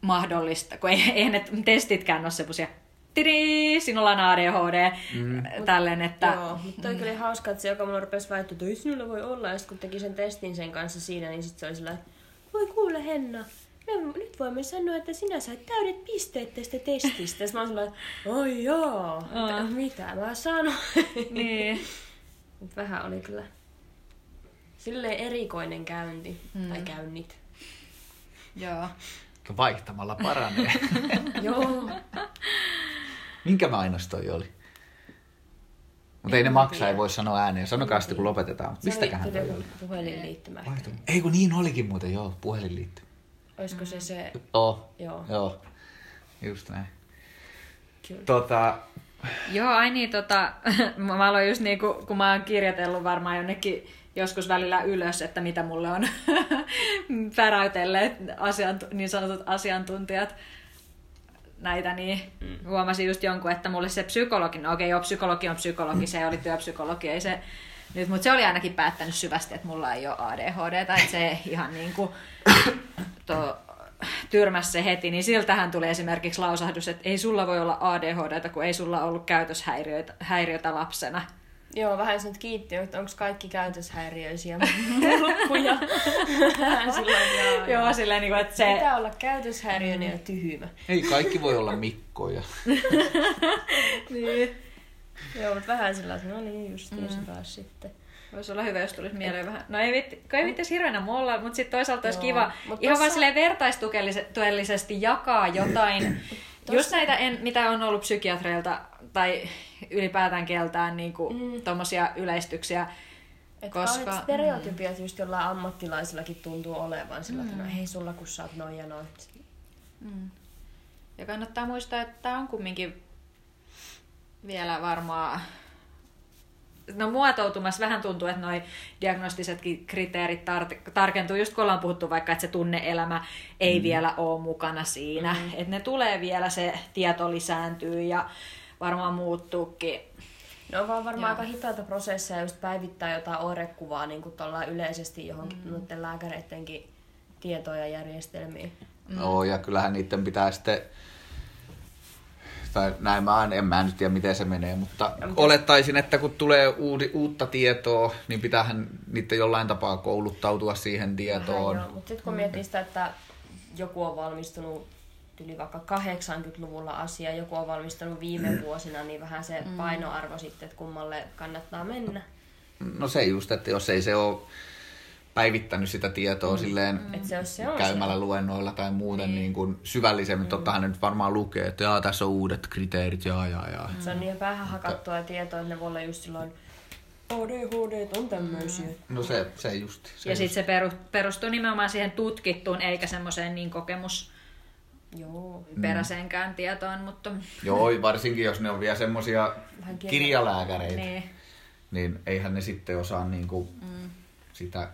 mahdollista, kun ei, ei ne testitkään ole semmosia tiri, sinulla on ADHD, mm. tälleen, että Joo, mutta toi kyllä hauska, että se joka mulla rupesi väittää, että ei sinulla voi olla. Ja sitten kun teki sen testin sen kanssa siinä, niin sitten se oli sillä, että voi kuule Henna, me, nyt voimme sanoa, että sinä sait täydet pisteet tästä testistä. Sitten mä oon sellainen, oi joo, Aa. mitä mä sanon. niin. Mut vähän oli kyllä silleen erikoinen käynti, mm. tai käynnit. Joo. Vaihtamalla paranee. joo. Minkä mainos toi oli? Mutta ei ne maksaa, ei voi sanoa ääneen. Sanokaa sitten, kun lopetetaan. Mistäköhän toi oli puhelinliittymä. Ei kun niin olikin muuten, joo, puhelinliittymä. Olisiko se se, Oh, joo, joo, just näin. kyllä. Tota, Joo, ai niin, tota, mä aloin just niin kuin, kun mä oon kirjoitellut varmaan jonnekin joskus välillä ylös, että mitä mulle on päräytelleet asiantu- niin sanotut asiantuntijat näitä, niin mm. huomasin just jonkun, että mulle se psykologi, no okei, joo, psykologi on psykologi, se oli työpsykologi, ei se nyt, mutta se oli ainakin päättänyt syvästi, että mulla ei ole ADHD, että se ihan niin kuin, to, tyrmäs se heti, niin siltähän tuli esimerkiksi lausahdus, että ei sulla voi olla ADHD, kun ei sulla ollut käytöshäiriöitä häiriötä lapsena. Joo, vähän sen kiitti, että onko kaikki käytöshäiriöisiä mulkkuja. Sillä joo, Joo, silleen, niin kuin, että se... Pitää olla käytöshäiriöinen ja tyhmä. ei kaikki voi olla Mikkoja. Niin. Joo, mutta vähän sillä että no niin, justiin mm. se taas sitten. Voisi olla hyvä, jos tulisi mieleen vähän. No ei vitti, kun ei vitti hirveänä molla, mutta sitten toisaalta olisi Joo, kiva mut ihan tossa- vaan silleen vertaistuellisesti jakaa jotain. Just näitä, en, mitä on ollut psykiatreilta tai ylipäätään keltään niin kuin, mm. tommosia yleistyksiä. Et Koska- stereotypiat just jollain ammattilaisillakin tuntuu olevan sillä, että no hei sulla kun sä oot noin ja noin. Ja kannattaa muistaa, että tämä on kumminkin vielä varmaan no muotoutumassa vähän tuntuu, että noi diagnostisetkin kriteerit tar- tarkentuu, just kun ollaan puhuttu vaikka, että se tunneelämä ei mm. vielä ole mukana siinä. Mm. Että ne tulee vielä, se tieto lisääntyy ja varmaan muuttuukin. Ne on vaan varmaan Joo. aika hitaita prosesseja just päivittää jotain oirekuvaa niin kuin yleisesti johonkin mm. noiden lääkäreidenkin tietoja ja järjestelmiä. Mm. No, ja kyllähän niiden pitää sitten, tai näin mä en, en mä nyt tiedä miten se menee, mutta olettaisin, että kun tulee uudi, uutta tietoa, niin pitäähän niiden jollain tapaa kouluttautua siihen tietoon. Vähän joo, mutta sitten kun miettii sitä, että joku on valmistunut yli vaikka 80-luvulla asia, joku on valmistunut viime vuosina, niin vähän se painoarvo sitten, että kummalle kannattaa mennä. No se just, että jos ei se ole päivittänyt sitä tietoa mm. silleen Et se, se on käymällä luennoilla tai muuten niin. Niin kuin syvällisemmin, mm. tottahan ne nyt varmaan lukee, että jaa, tässä on uudet kriteerit, jaa, jaa, jaa. Se on niin päähän hakattua tietoa, että ne voi olla just silloin ADHD on tämmöisiä. No se, se just. Se Ja sitten se peru, perustuu nimenomaan siihen tutkittuun, eikä semmoiseen niin kokemusperäiseenkään Joo. tietoon, mutta Joo, varsinkin jos ne on vielä semmosia Vähän kirja- kirjalääkäreitä, niin. niin. niin eihän ne sitten osaa niinku mm. sitä,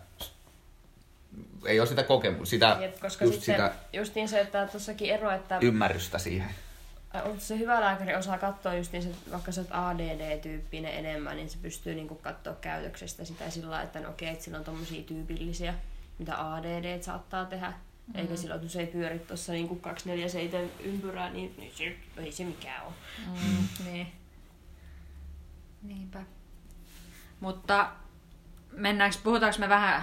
ei ole sitä kokemusta, sitä, Jep, koska just sitten sitä just niin se, että tuossakin ero, että ymmärrystä siihen. Ä, on se hyvä lääkäri osaa katsoa just niin, se, että vaikka sä oot ADD-tyyppinen enemmän, niin se pystyy niinku katsoa käytöksestä sitä sillä lailla, että no okei, että sillä on tommosia tyypillisiä, mitä ADD saattaa tehdä. Mm-hmm. Eikä silloin, että se ei pyöri tuossa niinku 247 ympyrää, niin, niin se, ei se mikään ole. Mm, niin. Niinpä. Mutta mennäänkö, puhutaanko me vähän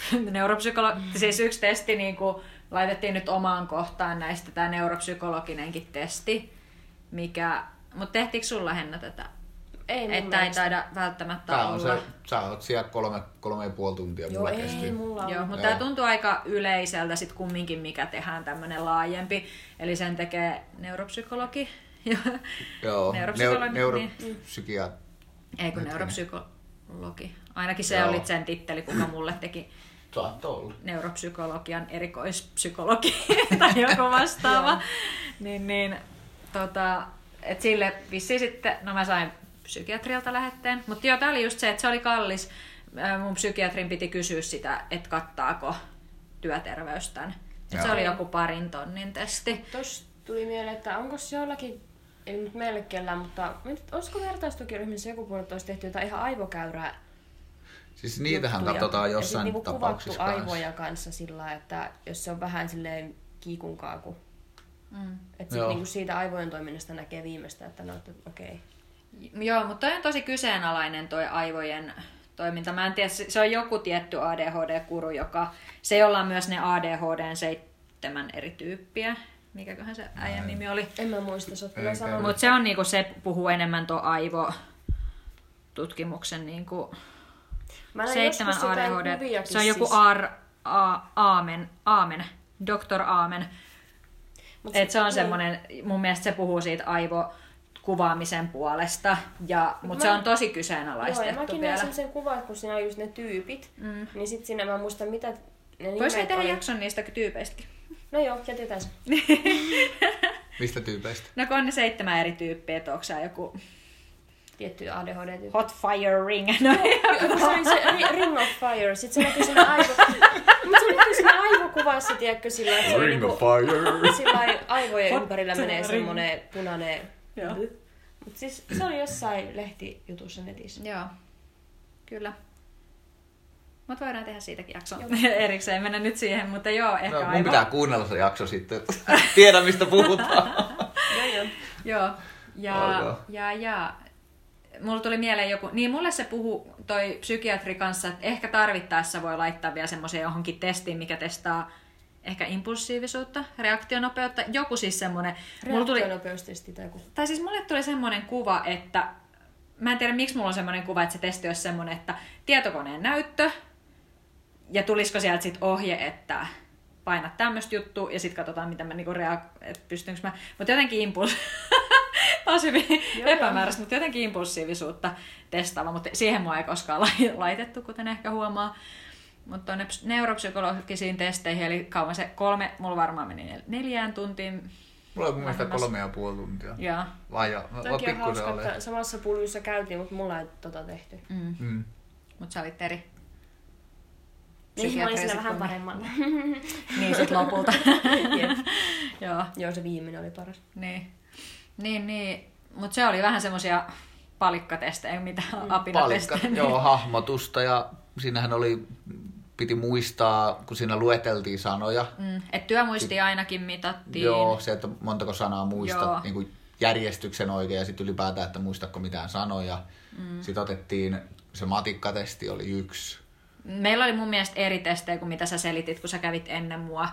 neuropsykolo... Siis yksi testi niin kuin laitettiin nyt omaan kohtaan näistä, tämä neuropsykologinenkin testi, mikä... Mutta tehtiinkö sulla Henna tätä? Ei mun Että ei taida välttämättä Tää on olla. se, sä oot siellä kolme, kolme ja puoli tuntia Joo, mulla ei, kesti. mulla on. Joo, mutta Joo. tämä tuntuu aika yleiseltä sit kumminkin, mikä tehdään tämmöinen laajempi. Eli sen tekee neuropsykologi. Joo, Neuropsykologi, neur, niin. neuropsykiat, Ei kun neuropsykologi. Ainakin se Joo. oli sen titteli, kuka mulle teki saattoi olla. neuropsykologian erikoispsykologi tai joku vastaava. niin, niin, tota, et sille vissi sitten, no mä sain psykiatrilta lähetteen, mutta joo, tää oli just se, että se oli kallis. Mun psykiatrin piti kysyä sitä, että kattaako työterveys tämän. Se oli joku parin tonnin testi. Tuossa tuli mieleen, että onko se jollakin, ei nyt meille kellään, mutta olisiko vertaistukiryhmissä joku puolella, että olisi tehty jotain ihan aivokäyrää Siis niitähän juttuja. katsotaan Ja sit jossain niinku tapauksissa kuvattu kanssa. aivoja kanssa sillä lailla, että jos se on vähän silleen kiikun kaaku. Mm. Että niinku siitä aivojen toiminnasta näkee viimeistä, että no, että okei. Joo, mutta toi on tosi kyseenalainen toi aivojen toiminta. Mä en tiedä, se on joku tietty ADHD-kuru, joka, se jolla on myös ne ADHDn seitsemän eri tyyppiä. Mikäköhän se äijän nimi oli? En mä muista, sä. Mutta se on niinku, se puhuu enemmän tuon aivotutkimuksen niinku Mä näin seitsemän ADHD. Se on joku siis. Ar, a, Aamen, Aamen, Dr. Aamen. Mut Et se on niin. semmoinen, mun mielestä se puhuu siitä aivokuvaamisen puolesta, ja, mutta se Mä- on tosi Joo, ja kyseenalaistettu mäkin näin vielä. sellaisen kuvan, kun siinä on just ne tyypit, mm. niin sit siinä mä muistan mitä ne Voisi nimet tehdä oli. jakson niistä tyypeistäkin. No joo, jätetään se. Mistä tyypeistä? No kun on ne seitsemän eri tyyppiä, että onko se joku Tietty ADHD-tyyppi. hot fire ring? No, se se ri- Ring of Fire, sit se näkyy siinä aivo... Mut se näkyy siinä aivokuvassa, tiedätkö, sillä että se Ring of niinku... fire! Sillä lailla aivojen Hot ympärillä menee ring. semmonen punainen... Joo. Mut siis se oli jossain lehtijutussa netissä. Joo, kyllä. Mutta voidaan tehdä siitäkin jakso erikseen, mennä nyt siihen, mutta joo, ehkä No, mun aivo. pitää kuunnella se jakso sitten. Tiedä mistä puhutaan. Joo, joo. Joo, ja, Oh, joo. ja, ja mulla tuli mieleen joku, niin mulle se puhuu toi psykiatri kanssa, että ehkä tarvittaessa voi laittaa vielä semmoisen johonkin testiin, mikä testaa ehkä impulsiivisuutta, reaktionopeutta, joku siis semmoinen. Reaktionopeustesti tai joku. tai siis mulle tuli semmoinen kuva, että mä en tiedä miksi mulla on semmoinen kuva, että se testi olisi semmoinen, että tietokoneen näyttö, ja tulisiko sieltä sitten ohje, että painat tämmöistä juttua, ja sitten katsotaan, mitä mä niinku reagoin, että pystynkö mä, mutta jotenkin impuls, taas hyvin epämääräistä, mutta jotenkin impulsiivisuutta testaava, mutta siihen mua ei koskaan lai- laitettu, kuten ehkä huomaa. Mutta tuonne ps- neuropsykologisiin testeihin, eli kauan se kolme, mulla varmaan meni nel- neljään tuntiin. Mulla on mun mielestä kolme ja puoli tuntia. Ja, Vai jo, Toki on hauska, että samassa pulvissa käytiin, mutta mulla ei tota tehty. mm, Mm. mutta sä olit eri. Niin, mä olin vähän sit paremmalla. Niin sit lopulta. Joo, Joo, se viimeinen oli paras. niin. Niin, niin. Mutta se oli vähän semmosia palikkatestejä, mitä Palikka, apinatestejä. joo, hahmotusta ja siinähän oli, piti muistaa, kun siinä lueteltiin sanoja. Mm, et työmuistia ainakin mitattiin. Joo, se, että montako sanaa muistat, niin kuin järjestyksen oikein ja sitten ylipäätään, että muistatko mitään sanoja. Mm. Sitten otettiin, se matikkatesti oli yksi. Meillä oli mun mielestä eri testejä kuin mitä sä selitit, kun sä kävit ennen mua.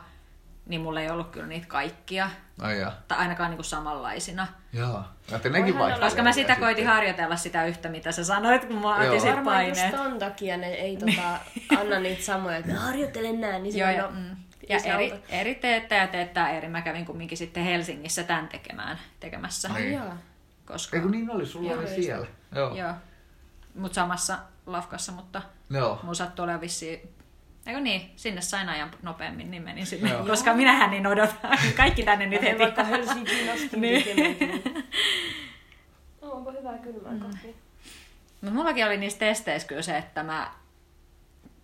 Niin mulla ei ollut kyllä niitä kaikkia. Ai ja. Tai ainakaan niinku samanlaisina. Joo. Ja te nekin vaihtelevat Koska mä sitä sitten. koitin harjoitella sitä yhtä, mitä sä sanoit, kun mä Joo. otin sit Varmaan just paineet. ton takia ne ei tota, anna niitä samoja, että harjoittele näin, niin Joo, silloin, ja, no, mm. ja se eri, auta. eri teettäjä teettää eri. Mä kävin kumminkin sitten Helsingissä tämän tekemään, tekemässä. Ai jaa. Koska, Ei kun niin oli, sulla Joo, oli siellä. Joo. Joo. Mut samassa lafkassa, mutta Joo. mulla sattui olemaan vissiin... Eikö niin, sinne sain ajan nopeammin, niin menin sinne. Joo. Koska minähän niin odotan. Kaikki tänne nyt heti. Vaikka Helsinkiin asti Niin. niin. Onpa hyvää kylmää Mm. kahvia. Mut mullakin oli niissä testeissä kyllä se, että mä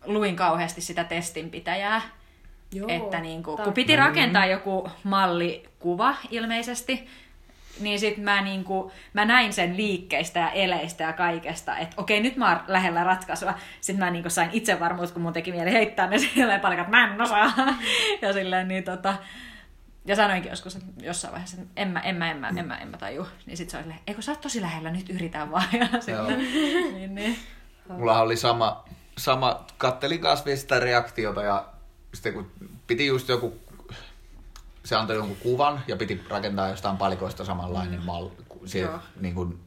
luin kauheasti sitä testinpitäjää. Joo, että niinku, kun tarkka. piti rakentaa joku mallikuva ilmeisesti, niin sit mä, niinku, mä näin sen liikkeistä ja eleistä ja kaikesta, että okei, nyt mä oon lähellä ratkaisua. Sitten mä niinku sain itsevarmuutta, kun mun teki mieli heittää ne silleen palikat, mä en osaa. Ja silleen niin tota, ja sanoinkin joskus että jossain vaiheessa, että en mä, en mä, en mä, en mä, en mä taju. Niin sit se oli silleen, eikö sä oot tosi lähellä, nyt yritän vaan. Ja sitten, niin, niin. Mulla oli sama, sama kattelin kanssa sitä reaktiota ja sitten kun piti just joku, se antoi jonkun kuvan ja piti rakentaa jostain palikoista samanlainen mm. malli. Se, niin kuin,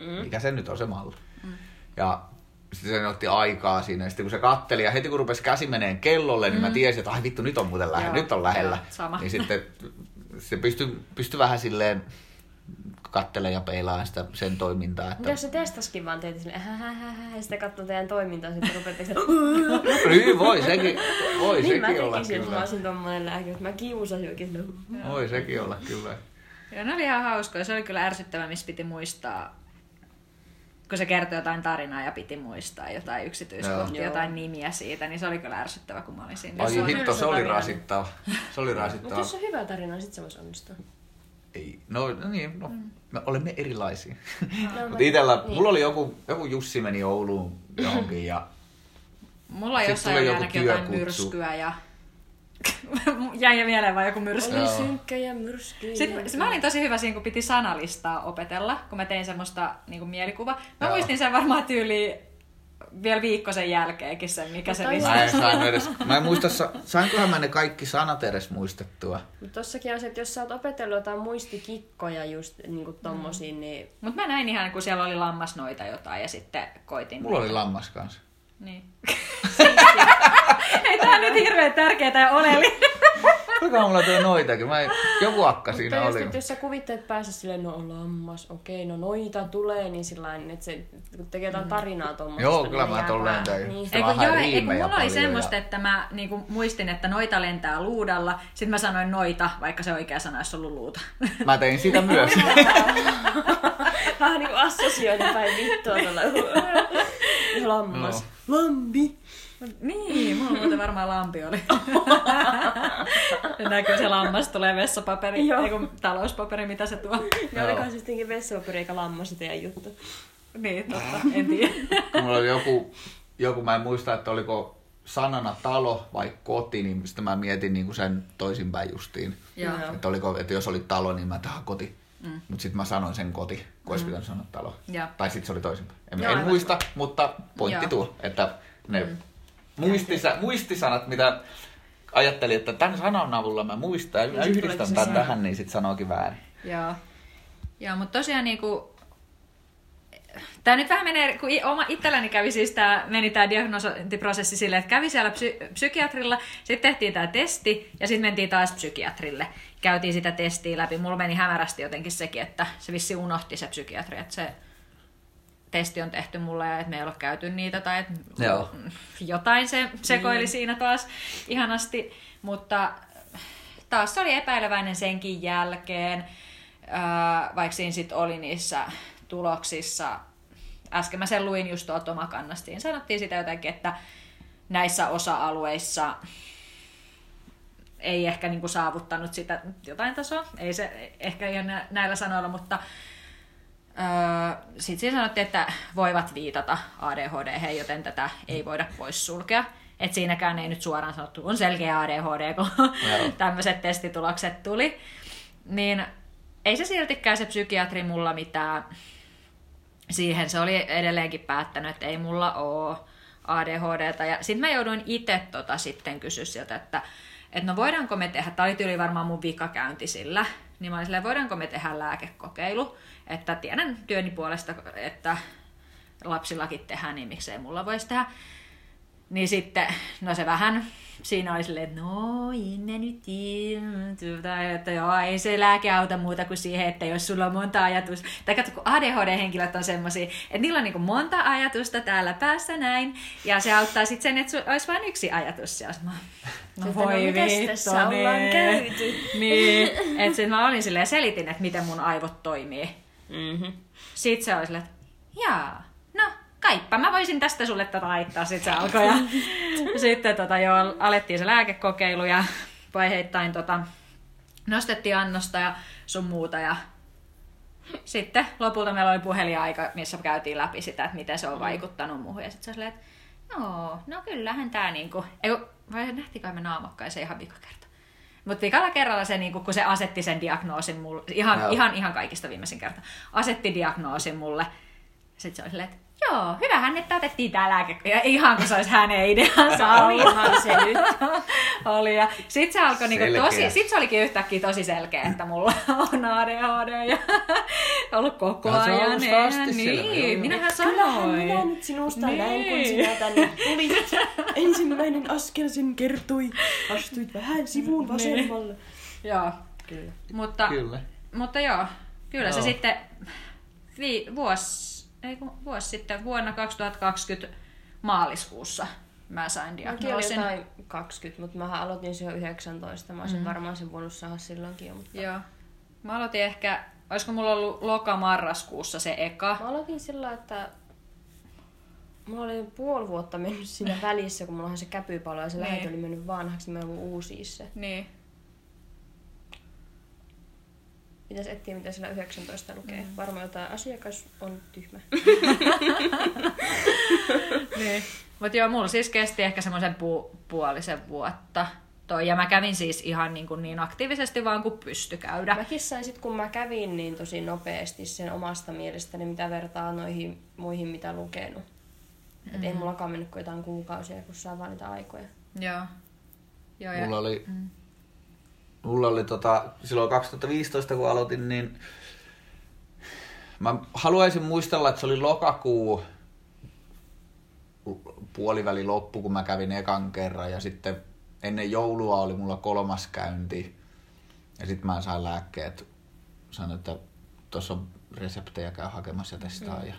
mm. Mikä se nyt on se malli. Mm. Ja sitten se otti aikaa siinä. Ja sitten kun se katteli ja heti kun rupesi käsi meneen kellolle, niin mä tiesin, että ai vittu, nyt on muuten lähellä, Joo, nyt on lähellä. joo, sama. Niin sitten se pystyi, pystyi vähän silleen kattelemaan ja peilaamaan sitä sen toimintaa. Että... Mutta jos se testaskin vaan teitä silleen, hähähähä, ja sitten katsoo teidän toimintaa, sitten rupeatte sitä, Niin, voi sekin, voi niin mä sekin olla tekisin, jos mä kyllä. olisin tommonen lääke, että mä kiusasin oikein Voi sekin olla kyllä. Joo, ne oli ihan hauskoja. Se oli kyllä ärsyttävä, missä piti muistaa, kun se kertoi jotain tarinaa ja piti muistaa jotain yksityiskohtia, Joo. jotain nimiä siitä, niin se oli kyllä ärsyttävä, kun mä olin siinä. Ai hitto, se oli rasittava. Se oli Mutta rasittava. jos on hyvä tarina, niin sit se voisi onnistua. Ei, no, no niin, no, me olemme erilaisia. No, Mutta itellä, niin. mulla oli joku, joku Jussi meni Ouluun johonkin ja Mulla jossain tuli oli joku ainakin jotain myrskyä ja... Jäi mieleen vaan joku myrsky. Oli synkkä ja myrsky. Sitten sit mä olin tosi hyvä siinä, kun piti sanalistaa opetella, kun mä tein semmoista niin kuin mielikuva. Mä Joo. muistin sen varmaan tyyliin vielä viikko sen jälkeenkin sen, mikä se Mutta lista. mä en saanut edes, mä en muista, sa- sainkohan mä ne kaikki sanat edes muistettua. Mutta tossakin on se, että jos sä oot opetellut jotain muistikikkoja just niinku tommosia, niin Mutta mä näin ihan, kun siellä oli lammasnoita jotain ja sitten koitin. Mulla oli lammas kanssa. Niin. Ei tää on nyt hirveän tärkeetä ja oleli. Kuinka mulla tuo noitakin? Mä en, joku akka Mutta siinä oli. että jos sä kuvittelet päässä silleen, no lammas, okei, no noita tulee, niin sillä että se kun tekee jotain tarinaa tuommoista. Joo, kyllä niin mä jää tolleen vaan- tein. Niin. Se Ei kun, vähän joo, ei, kun riimejä mulla oli semmoista, ja- että mä niinku, muistin, että noita lentää luudalla. Sitten mä sanoin noita, vaikka se oikea sana olisi ollut luuta. Mä tein sitä myös. Vähän niinku assosioita päin vittua tuolla. Lammas. Lambi. Niin, mulla muuten varmaan lampi oli. ja näkyy se lammas tulee vessapaperi, Joo. ei kun talouspaperi, mitä se tuo. Ja Joo. olikohan se sittenkin vessapaperi eikä lammas se teidän juttu. niin, totta, en tiedä. Mulla oli joku, joku, mä en muista, että oliko sanana talo vai koti, niin sitten mä mietin niin kuin sen toisinpäin justiin. Joo. Että, oliko, että jos oli talo, niin mä tähän koti. Mm. Mutta sitten mä sanoin sen koti, kun olisi pitänyt sanoa talo. Joo. Tai sitten se oli toisinpäin. En, Joo, en muista, mutta pointti Joo. tuo, että ne mm. Muistisa, muistisanat, mitä ajattelin, että tämän sanan avulla mä muistan ja Niin yhdistän tämän tähän, niin sitten sanookin väärin. Joo. Joo, mutta tosiaan niinku, Tämä nyt vähän menee, kun oma itselläni kävi siis tämä, meni tämä diagnosointiprosessi silleen, että kävi siellä psy- psykiatrilla, sitten tehtiin tämä testi ja sitten mentiin taas psykiatrille. Käytiin sitä testiä läpi. Mulla meni hämärästi jotenkin sekin, että se vissi unohti se psykiatri, että se testi on tehty mulle ja että me ei ole käyty niitä tai että Joo. jotain se sekoili Niin. siinä taas ihanasti, mutta taas se oli epäileväinen senkin jälkeen, ää, vaikka siinä sitten oli niissä tuloksissa, äsken mä sen luin just tuolta omakannastiin, sanottiin sitä jotenkin, että näissä osa-alueissa ei ehkä niinku saavuttanut sitä jotain tasoa, ei se ehkä ihan nä- näillä sanoilla, mutta Öö, Sitten siinä sanottiin, että voivat viitata ADHD, joten tätä ei voida poissulkea. Et siinäkään ei nyt suoraan sanottu, on selkeä ADHD, kun Joo. tämmöiset testitulokset tuli. Niin ei se siltikään se psykiatri mulla mitään. Siihen se oli edelleenkin päättänyt, että ei mulla ole ADHDta. Ja sitten mä jouduin itse tota sitten kysyä sieltä, että, että no voidaanko me tehdä, tämä oli varmaan mun vikakäynti sillä, niin mä olin silleen, voidaanko me tehdä lääkekokeilu, että tiedän työni puolesta, että lapsillakin tehdään, niin miksei mulla voisi tehdä. Niin sitten, no se vähän, siinä oli silleen, että no, inne nyt, tai että joo, ei se lääke auta muuta kuin siihen, että jos sulla on monta ajatusta, tai katso, kun ADHD-henkilöt on semmoisia, että niillä on niin monta ajatusta täällä päässä näin, ja se auttaa sitten sen, että su- olisi vain yksi ajatus siellä. Mä, no Että no, mitäs tässä ollaan käyty? Niin, että sitten mä olin silleen selitin, että miten mun aivot toimii. Mm-hmm. Sitten se oli silleen, että jaa, no kaippa, mä voisin tästä sulle tätä laittaa. Sitten se alkoi ja sitten tota, joo, alettiin se lääkekokeilu ja vaiheittain tota, nostettiin annosta ja sun muuta ja sitten lopulta meillä oli puhelinaika, missä käytiin läpi sitä, että miten se on vaikuttanut muuhun. Ja sitten se oli että joo, no kyllähän tämä niinku, ei vai nähtikö me naamakkaisen ihan vika kerta. Mutta vikalla kerralla se, niinku, kun se asetti sen diagnoosin mulle, ihan, Joo. ihan, ihan kaikista viimeisin kerta, asetti diagnoosin mulle. Sitten se oli silleen, että joo, hyvähän, että otettiin tää lääke. Ja ihan kuin se olisi hänen ideansa ollut. Olihan se nyt. Oli ja sit se alkoi niinku tosi, sit se olikin yhtäkkiä tosi selkeä, että mulla on ADHD ja ollut koko No, se on ajan. ollut niin, joo. minähän Kyllähän sanoin. minä nyt sinusta Niin. näin, kun sinä tänne tulit. Ensimmäinen askel sen kertoi. Astuit vähän sivuun vasemmalle. Joo, Kyllä. mutta, Kyllä. mutta joo, kyllä se Joo. sitten vi, vuosi, ei kun, vuosi sitten vuonna 2020 maaliskuussa mä sain Mäkin oli diagnoosin. jotain 20, mutta mä aloitin jo 19. Mä olisin Mm. varmaan sen voinut saada silloinkin jo. Mutta... Joo. Mä aloitin ehkä, olisiko mulla ollut loka-marraskuussa se eka. Mä aloitin sillä, että mulla oli puoli vuotta mennyt siinä välissä, kun mulla on se käpypalo ja se Niin. lähetö oli mennyt vanhaksi, niin mä voin uusia se. Niin. Pitäisi etsiä, mitä siellä 19 lukee. Mm. Varmaan jotain asiakas on tyhmä. niin. Mutta joo, mulla siis kesti ehkä semmoisen pu- puolisen vuotta toi. Ja mä kävin siis ihan niin, kuin niin aktiivisesti vaan kuin pysty käydä. Mäkin sain sit, kun mä kävin niin tosi nopeasti sen omasta mielestäni, mitä vertaa noihin muihin, mitä lukenut. Mm. Et ei mullakaan mennyt kuin jotain kuukausia, kun saa vaan niitä aikoja. Joo. Joo, ja... Mulla oli, mulla oli tota, silloin 2015, kun aloitin, niin mä haluaisin muistella, että se oli lokakuu puoliväli loppu, kun mä kävin ekan kerran ja sitten ennen joulua oli mulla kolmas käynti ja sitten mä sain lääkkeet. Sanoin, että tuossa on reseptejä, käy hakemassa ja testaa. Ja...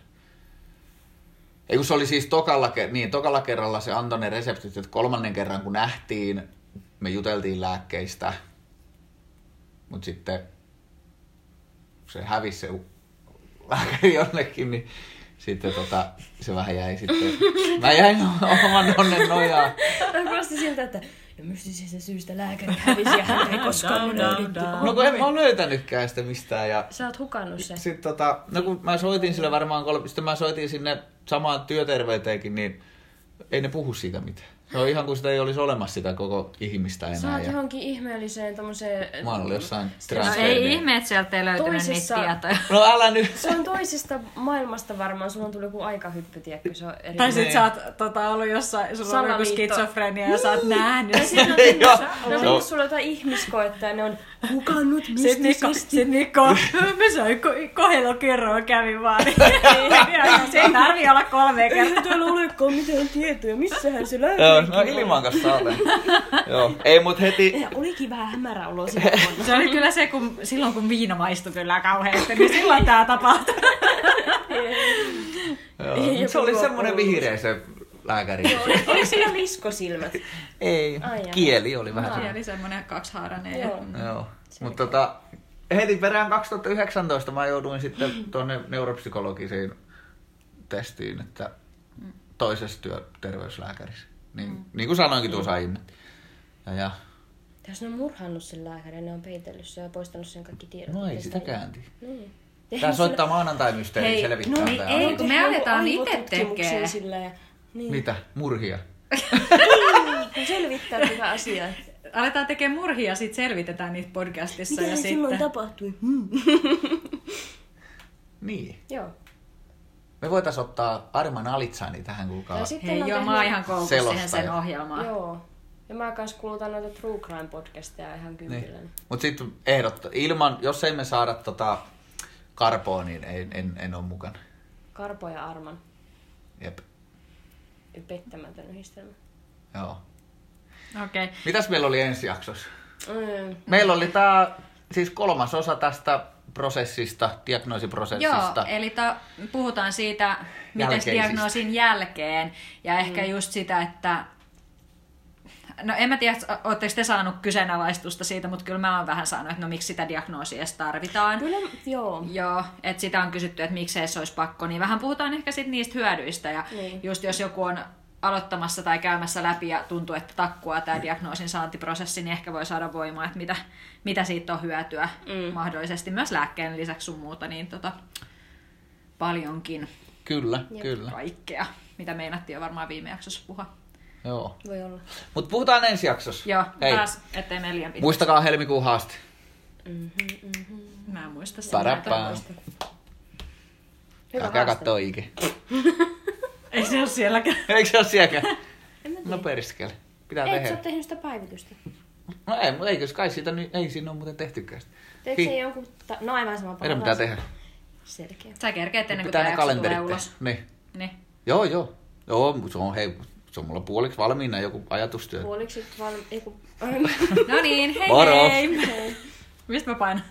Ei kun se oli siis tokalla, niin, tokalla kerralla se antoi ne reseptit, että kolmannen kerran kun nähtiin, me juteltiin lääkkeistä, mutta sitten se hävisi se lääkäri jonnekin, niin sitten tota, se vähän jäi sitten. Mä jäin oman onnen nojaan. Tämä kuulosti siltä, että no mystisistä syystä lääkäri hävisi ja hän ei koskaan löydetty. No kun en mä löytänytkään sitä mistään. Ja Sä oot hukannut se. sitten tota, no kun mä soitin sille varmaan kolme, sitten mä soitin sinne samaan työterveyteenkin, niin ei ne puhu siitä mitään. Se on ihan kuin sitä ei olisi olemassa sitä koko ihmistä Sä enää. oot Ja johonkin ihmeelliseen tommoseen... mä oon ollut jossain No transferin. ei ihme, että sieltä ei löytynyt Toisissa- niitä tietoja. No älä nyt. Se on toisesta maailmasta varmaan, sulla on tullut joku aikahyppy, tiedätkö, se on eri... Tai sit Niin. sä oot tota, ollut jossain, sulla on ollut joku skitsofrenia ja sä oot nähnyt Tai sitten on tehnyt, Joo. tehnyt sulle jotain ihmiskoetta ja ne on hukannut mystisesti. sit Mikko, mä sain ko- kohdella kerran kävin vaan. Se ei tarvi olla kolme kertaa. Täällä olekaan mitään tietoja, missähän se löytyy. Joo, no ilman kanssa saatan. Joo, ei mut heti, Ja olikin vähän hämärä olo. Se oli kyllä se, kun, silloin kun viina maistui kyllä kauheasti, niin silloin tää tapahtui. Joo. Se oli ollut. vihreä se lääkäri. Oliko sillä liskosilmät? Ei, Ai kieli oli vähän Se se. oli semmonen kaksihaarainen. Joo. Joo, mutta tota, heti perään 2019 mä jouduin sitten tuonne neuropsykologisiin testiin, että toisessa työterveyslääkärissä. Niin, mm. niin kuin sanoinkin tuossa aiemmin. Ja, ja Jos ne on murhannut sen lääkärin, ne on peitellyt sen ja poistanut sen kaikki tiedot. no ei sitä käänti. Niin. Tää soittaa maanantai mysteeri Hei, selvittää no niin, ei, kun me aletaan itse tekee. Sillä ja, niin. Mitä? Murhia? Kun selvittää tätä asiaa. Aletaan tekemään murhia ja sit selvitetään niitä podcastissa. Mitä ja silloin sitten... tapahtui? Hmm. Niin. Joo. Me voitais ottaa Arman Alitsani tähän kuulkaa. Ja sitten Hei joo, tehnyt- mä oon ihan koukussa siihen sen ohjelmaan. Joo. Ja mä kans kuulutan noita True Crime podcasteja ihan kympillä. Niin. Mut sitten ehdotto, ilman, jos ei me saada tota karpoa, niin ei, en, en ole mukana. Karpo ja Arman. Jep. Pettämätön yhdistelmä. Joo. Okei. Okay. Mitäs meillä oli ensi jaksossa? Mm. Meillä oli tää, siis kolmas osa tästä prosessista, Joo, diagnoosiprosessista. eli ta, puhutaan siitä, miten diagnoosin jälkeen. Ja ehkä mm. just sitä, että... No en mä tiedä, ootteko te saanut kyseenalaistusta siitä, mutta kyllä mä oon vähän saanut, että no miksi sitä diagnoosia edes tarvitaan. Kyllä, joo. Joo, että sitä on kysytty, että miksei se olisi pakko, niin vähän puhutaan ehkä sit niistä hyödyistä. Ja Niin. just jos joku on aloittamassa tai käymässä läpi ja tuntuu, että takkua tämä diagnoosin saantiprosessi, niin ehkä voi saada voimaa, että mitä, mitä siitä on hyötyä mm. mahdollisesti myös lääkkeen lisäksi sun muuta, niin tota, paljonkin Kyllä, kyllä. kaikkea, mitä meinattiin jo varmaan viime jaksossa puhua. Joo. Voi olla. Mut puhutaan ensi jaksossa. Joo, Hei, taas, ettei mene liian pitkä. muistakaa helmikuun haaste. Mä en muista sitä. Hyvä Älkää haaste. kattoo IG. Ei se ole sielläkään. Eikö se ole sielläkään? En mä tiedä. No perskele. Pitää sä tehdä. oo tehnyt sitä päivitystä. No ei, mutta eikö kai siitä nyt, ei siinä ole muuten tehtykään sitä. Teekö Hi- se jonkun... Ta- no aivan sama Meidän pitää tehdä. Selkeä. Sä kerkeet ennen kuin Pitää tämä ne jakso tulee kalenterit ulos. Niin. Niin. Joo, joo. Joo, mut se on, hei, se on mulla puoliksi valmiina joku ajatustyö. Puoliksi valmi... Ei kun... No niin, hei Moro. hei! Mistä mä painan?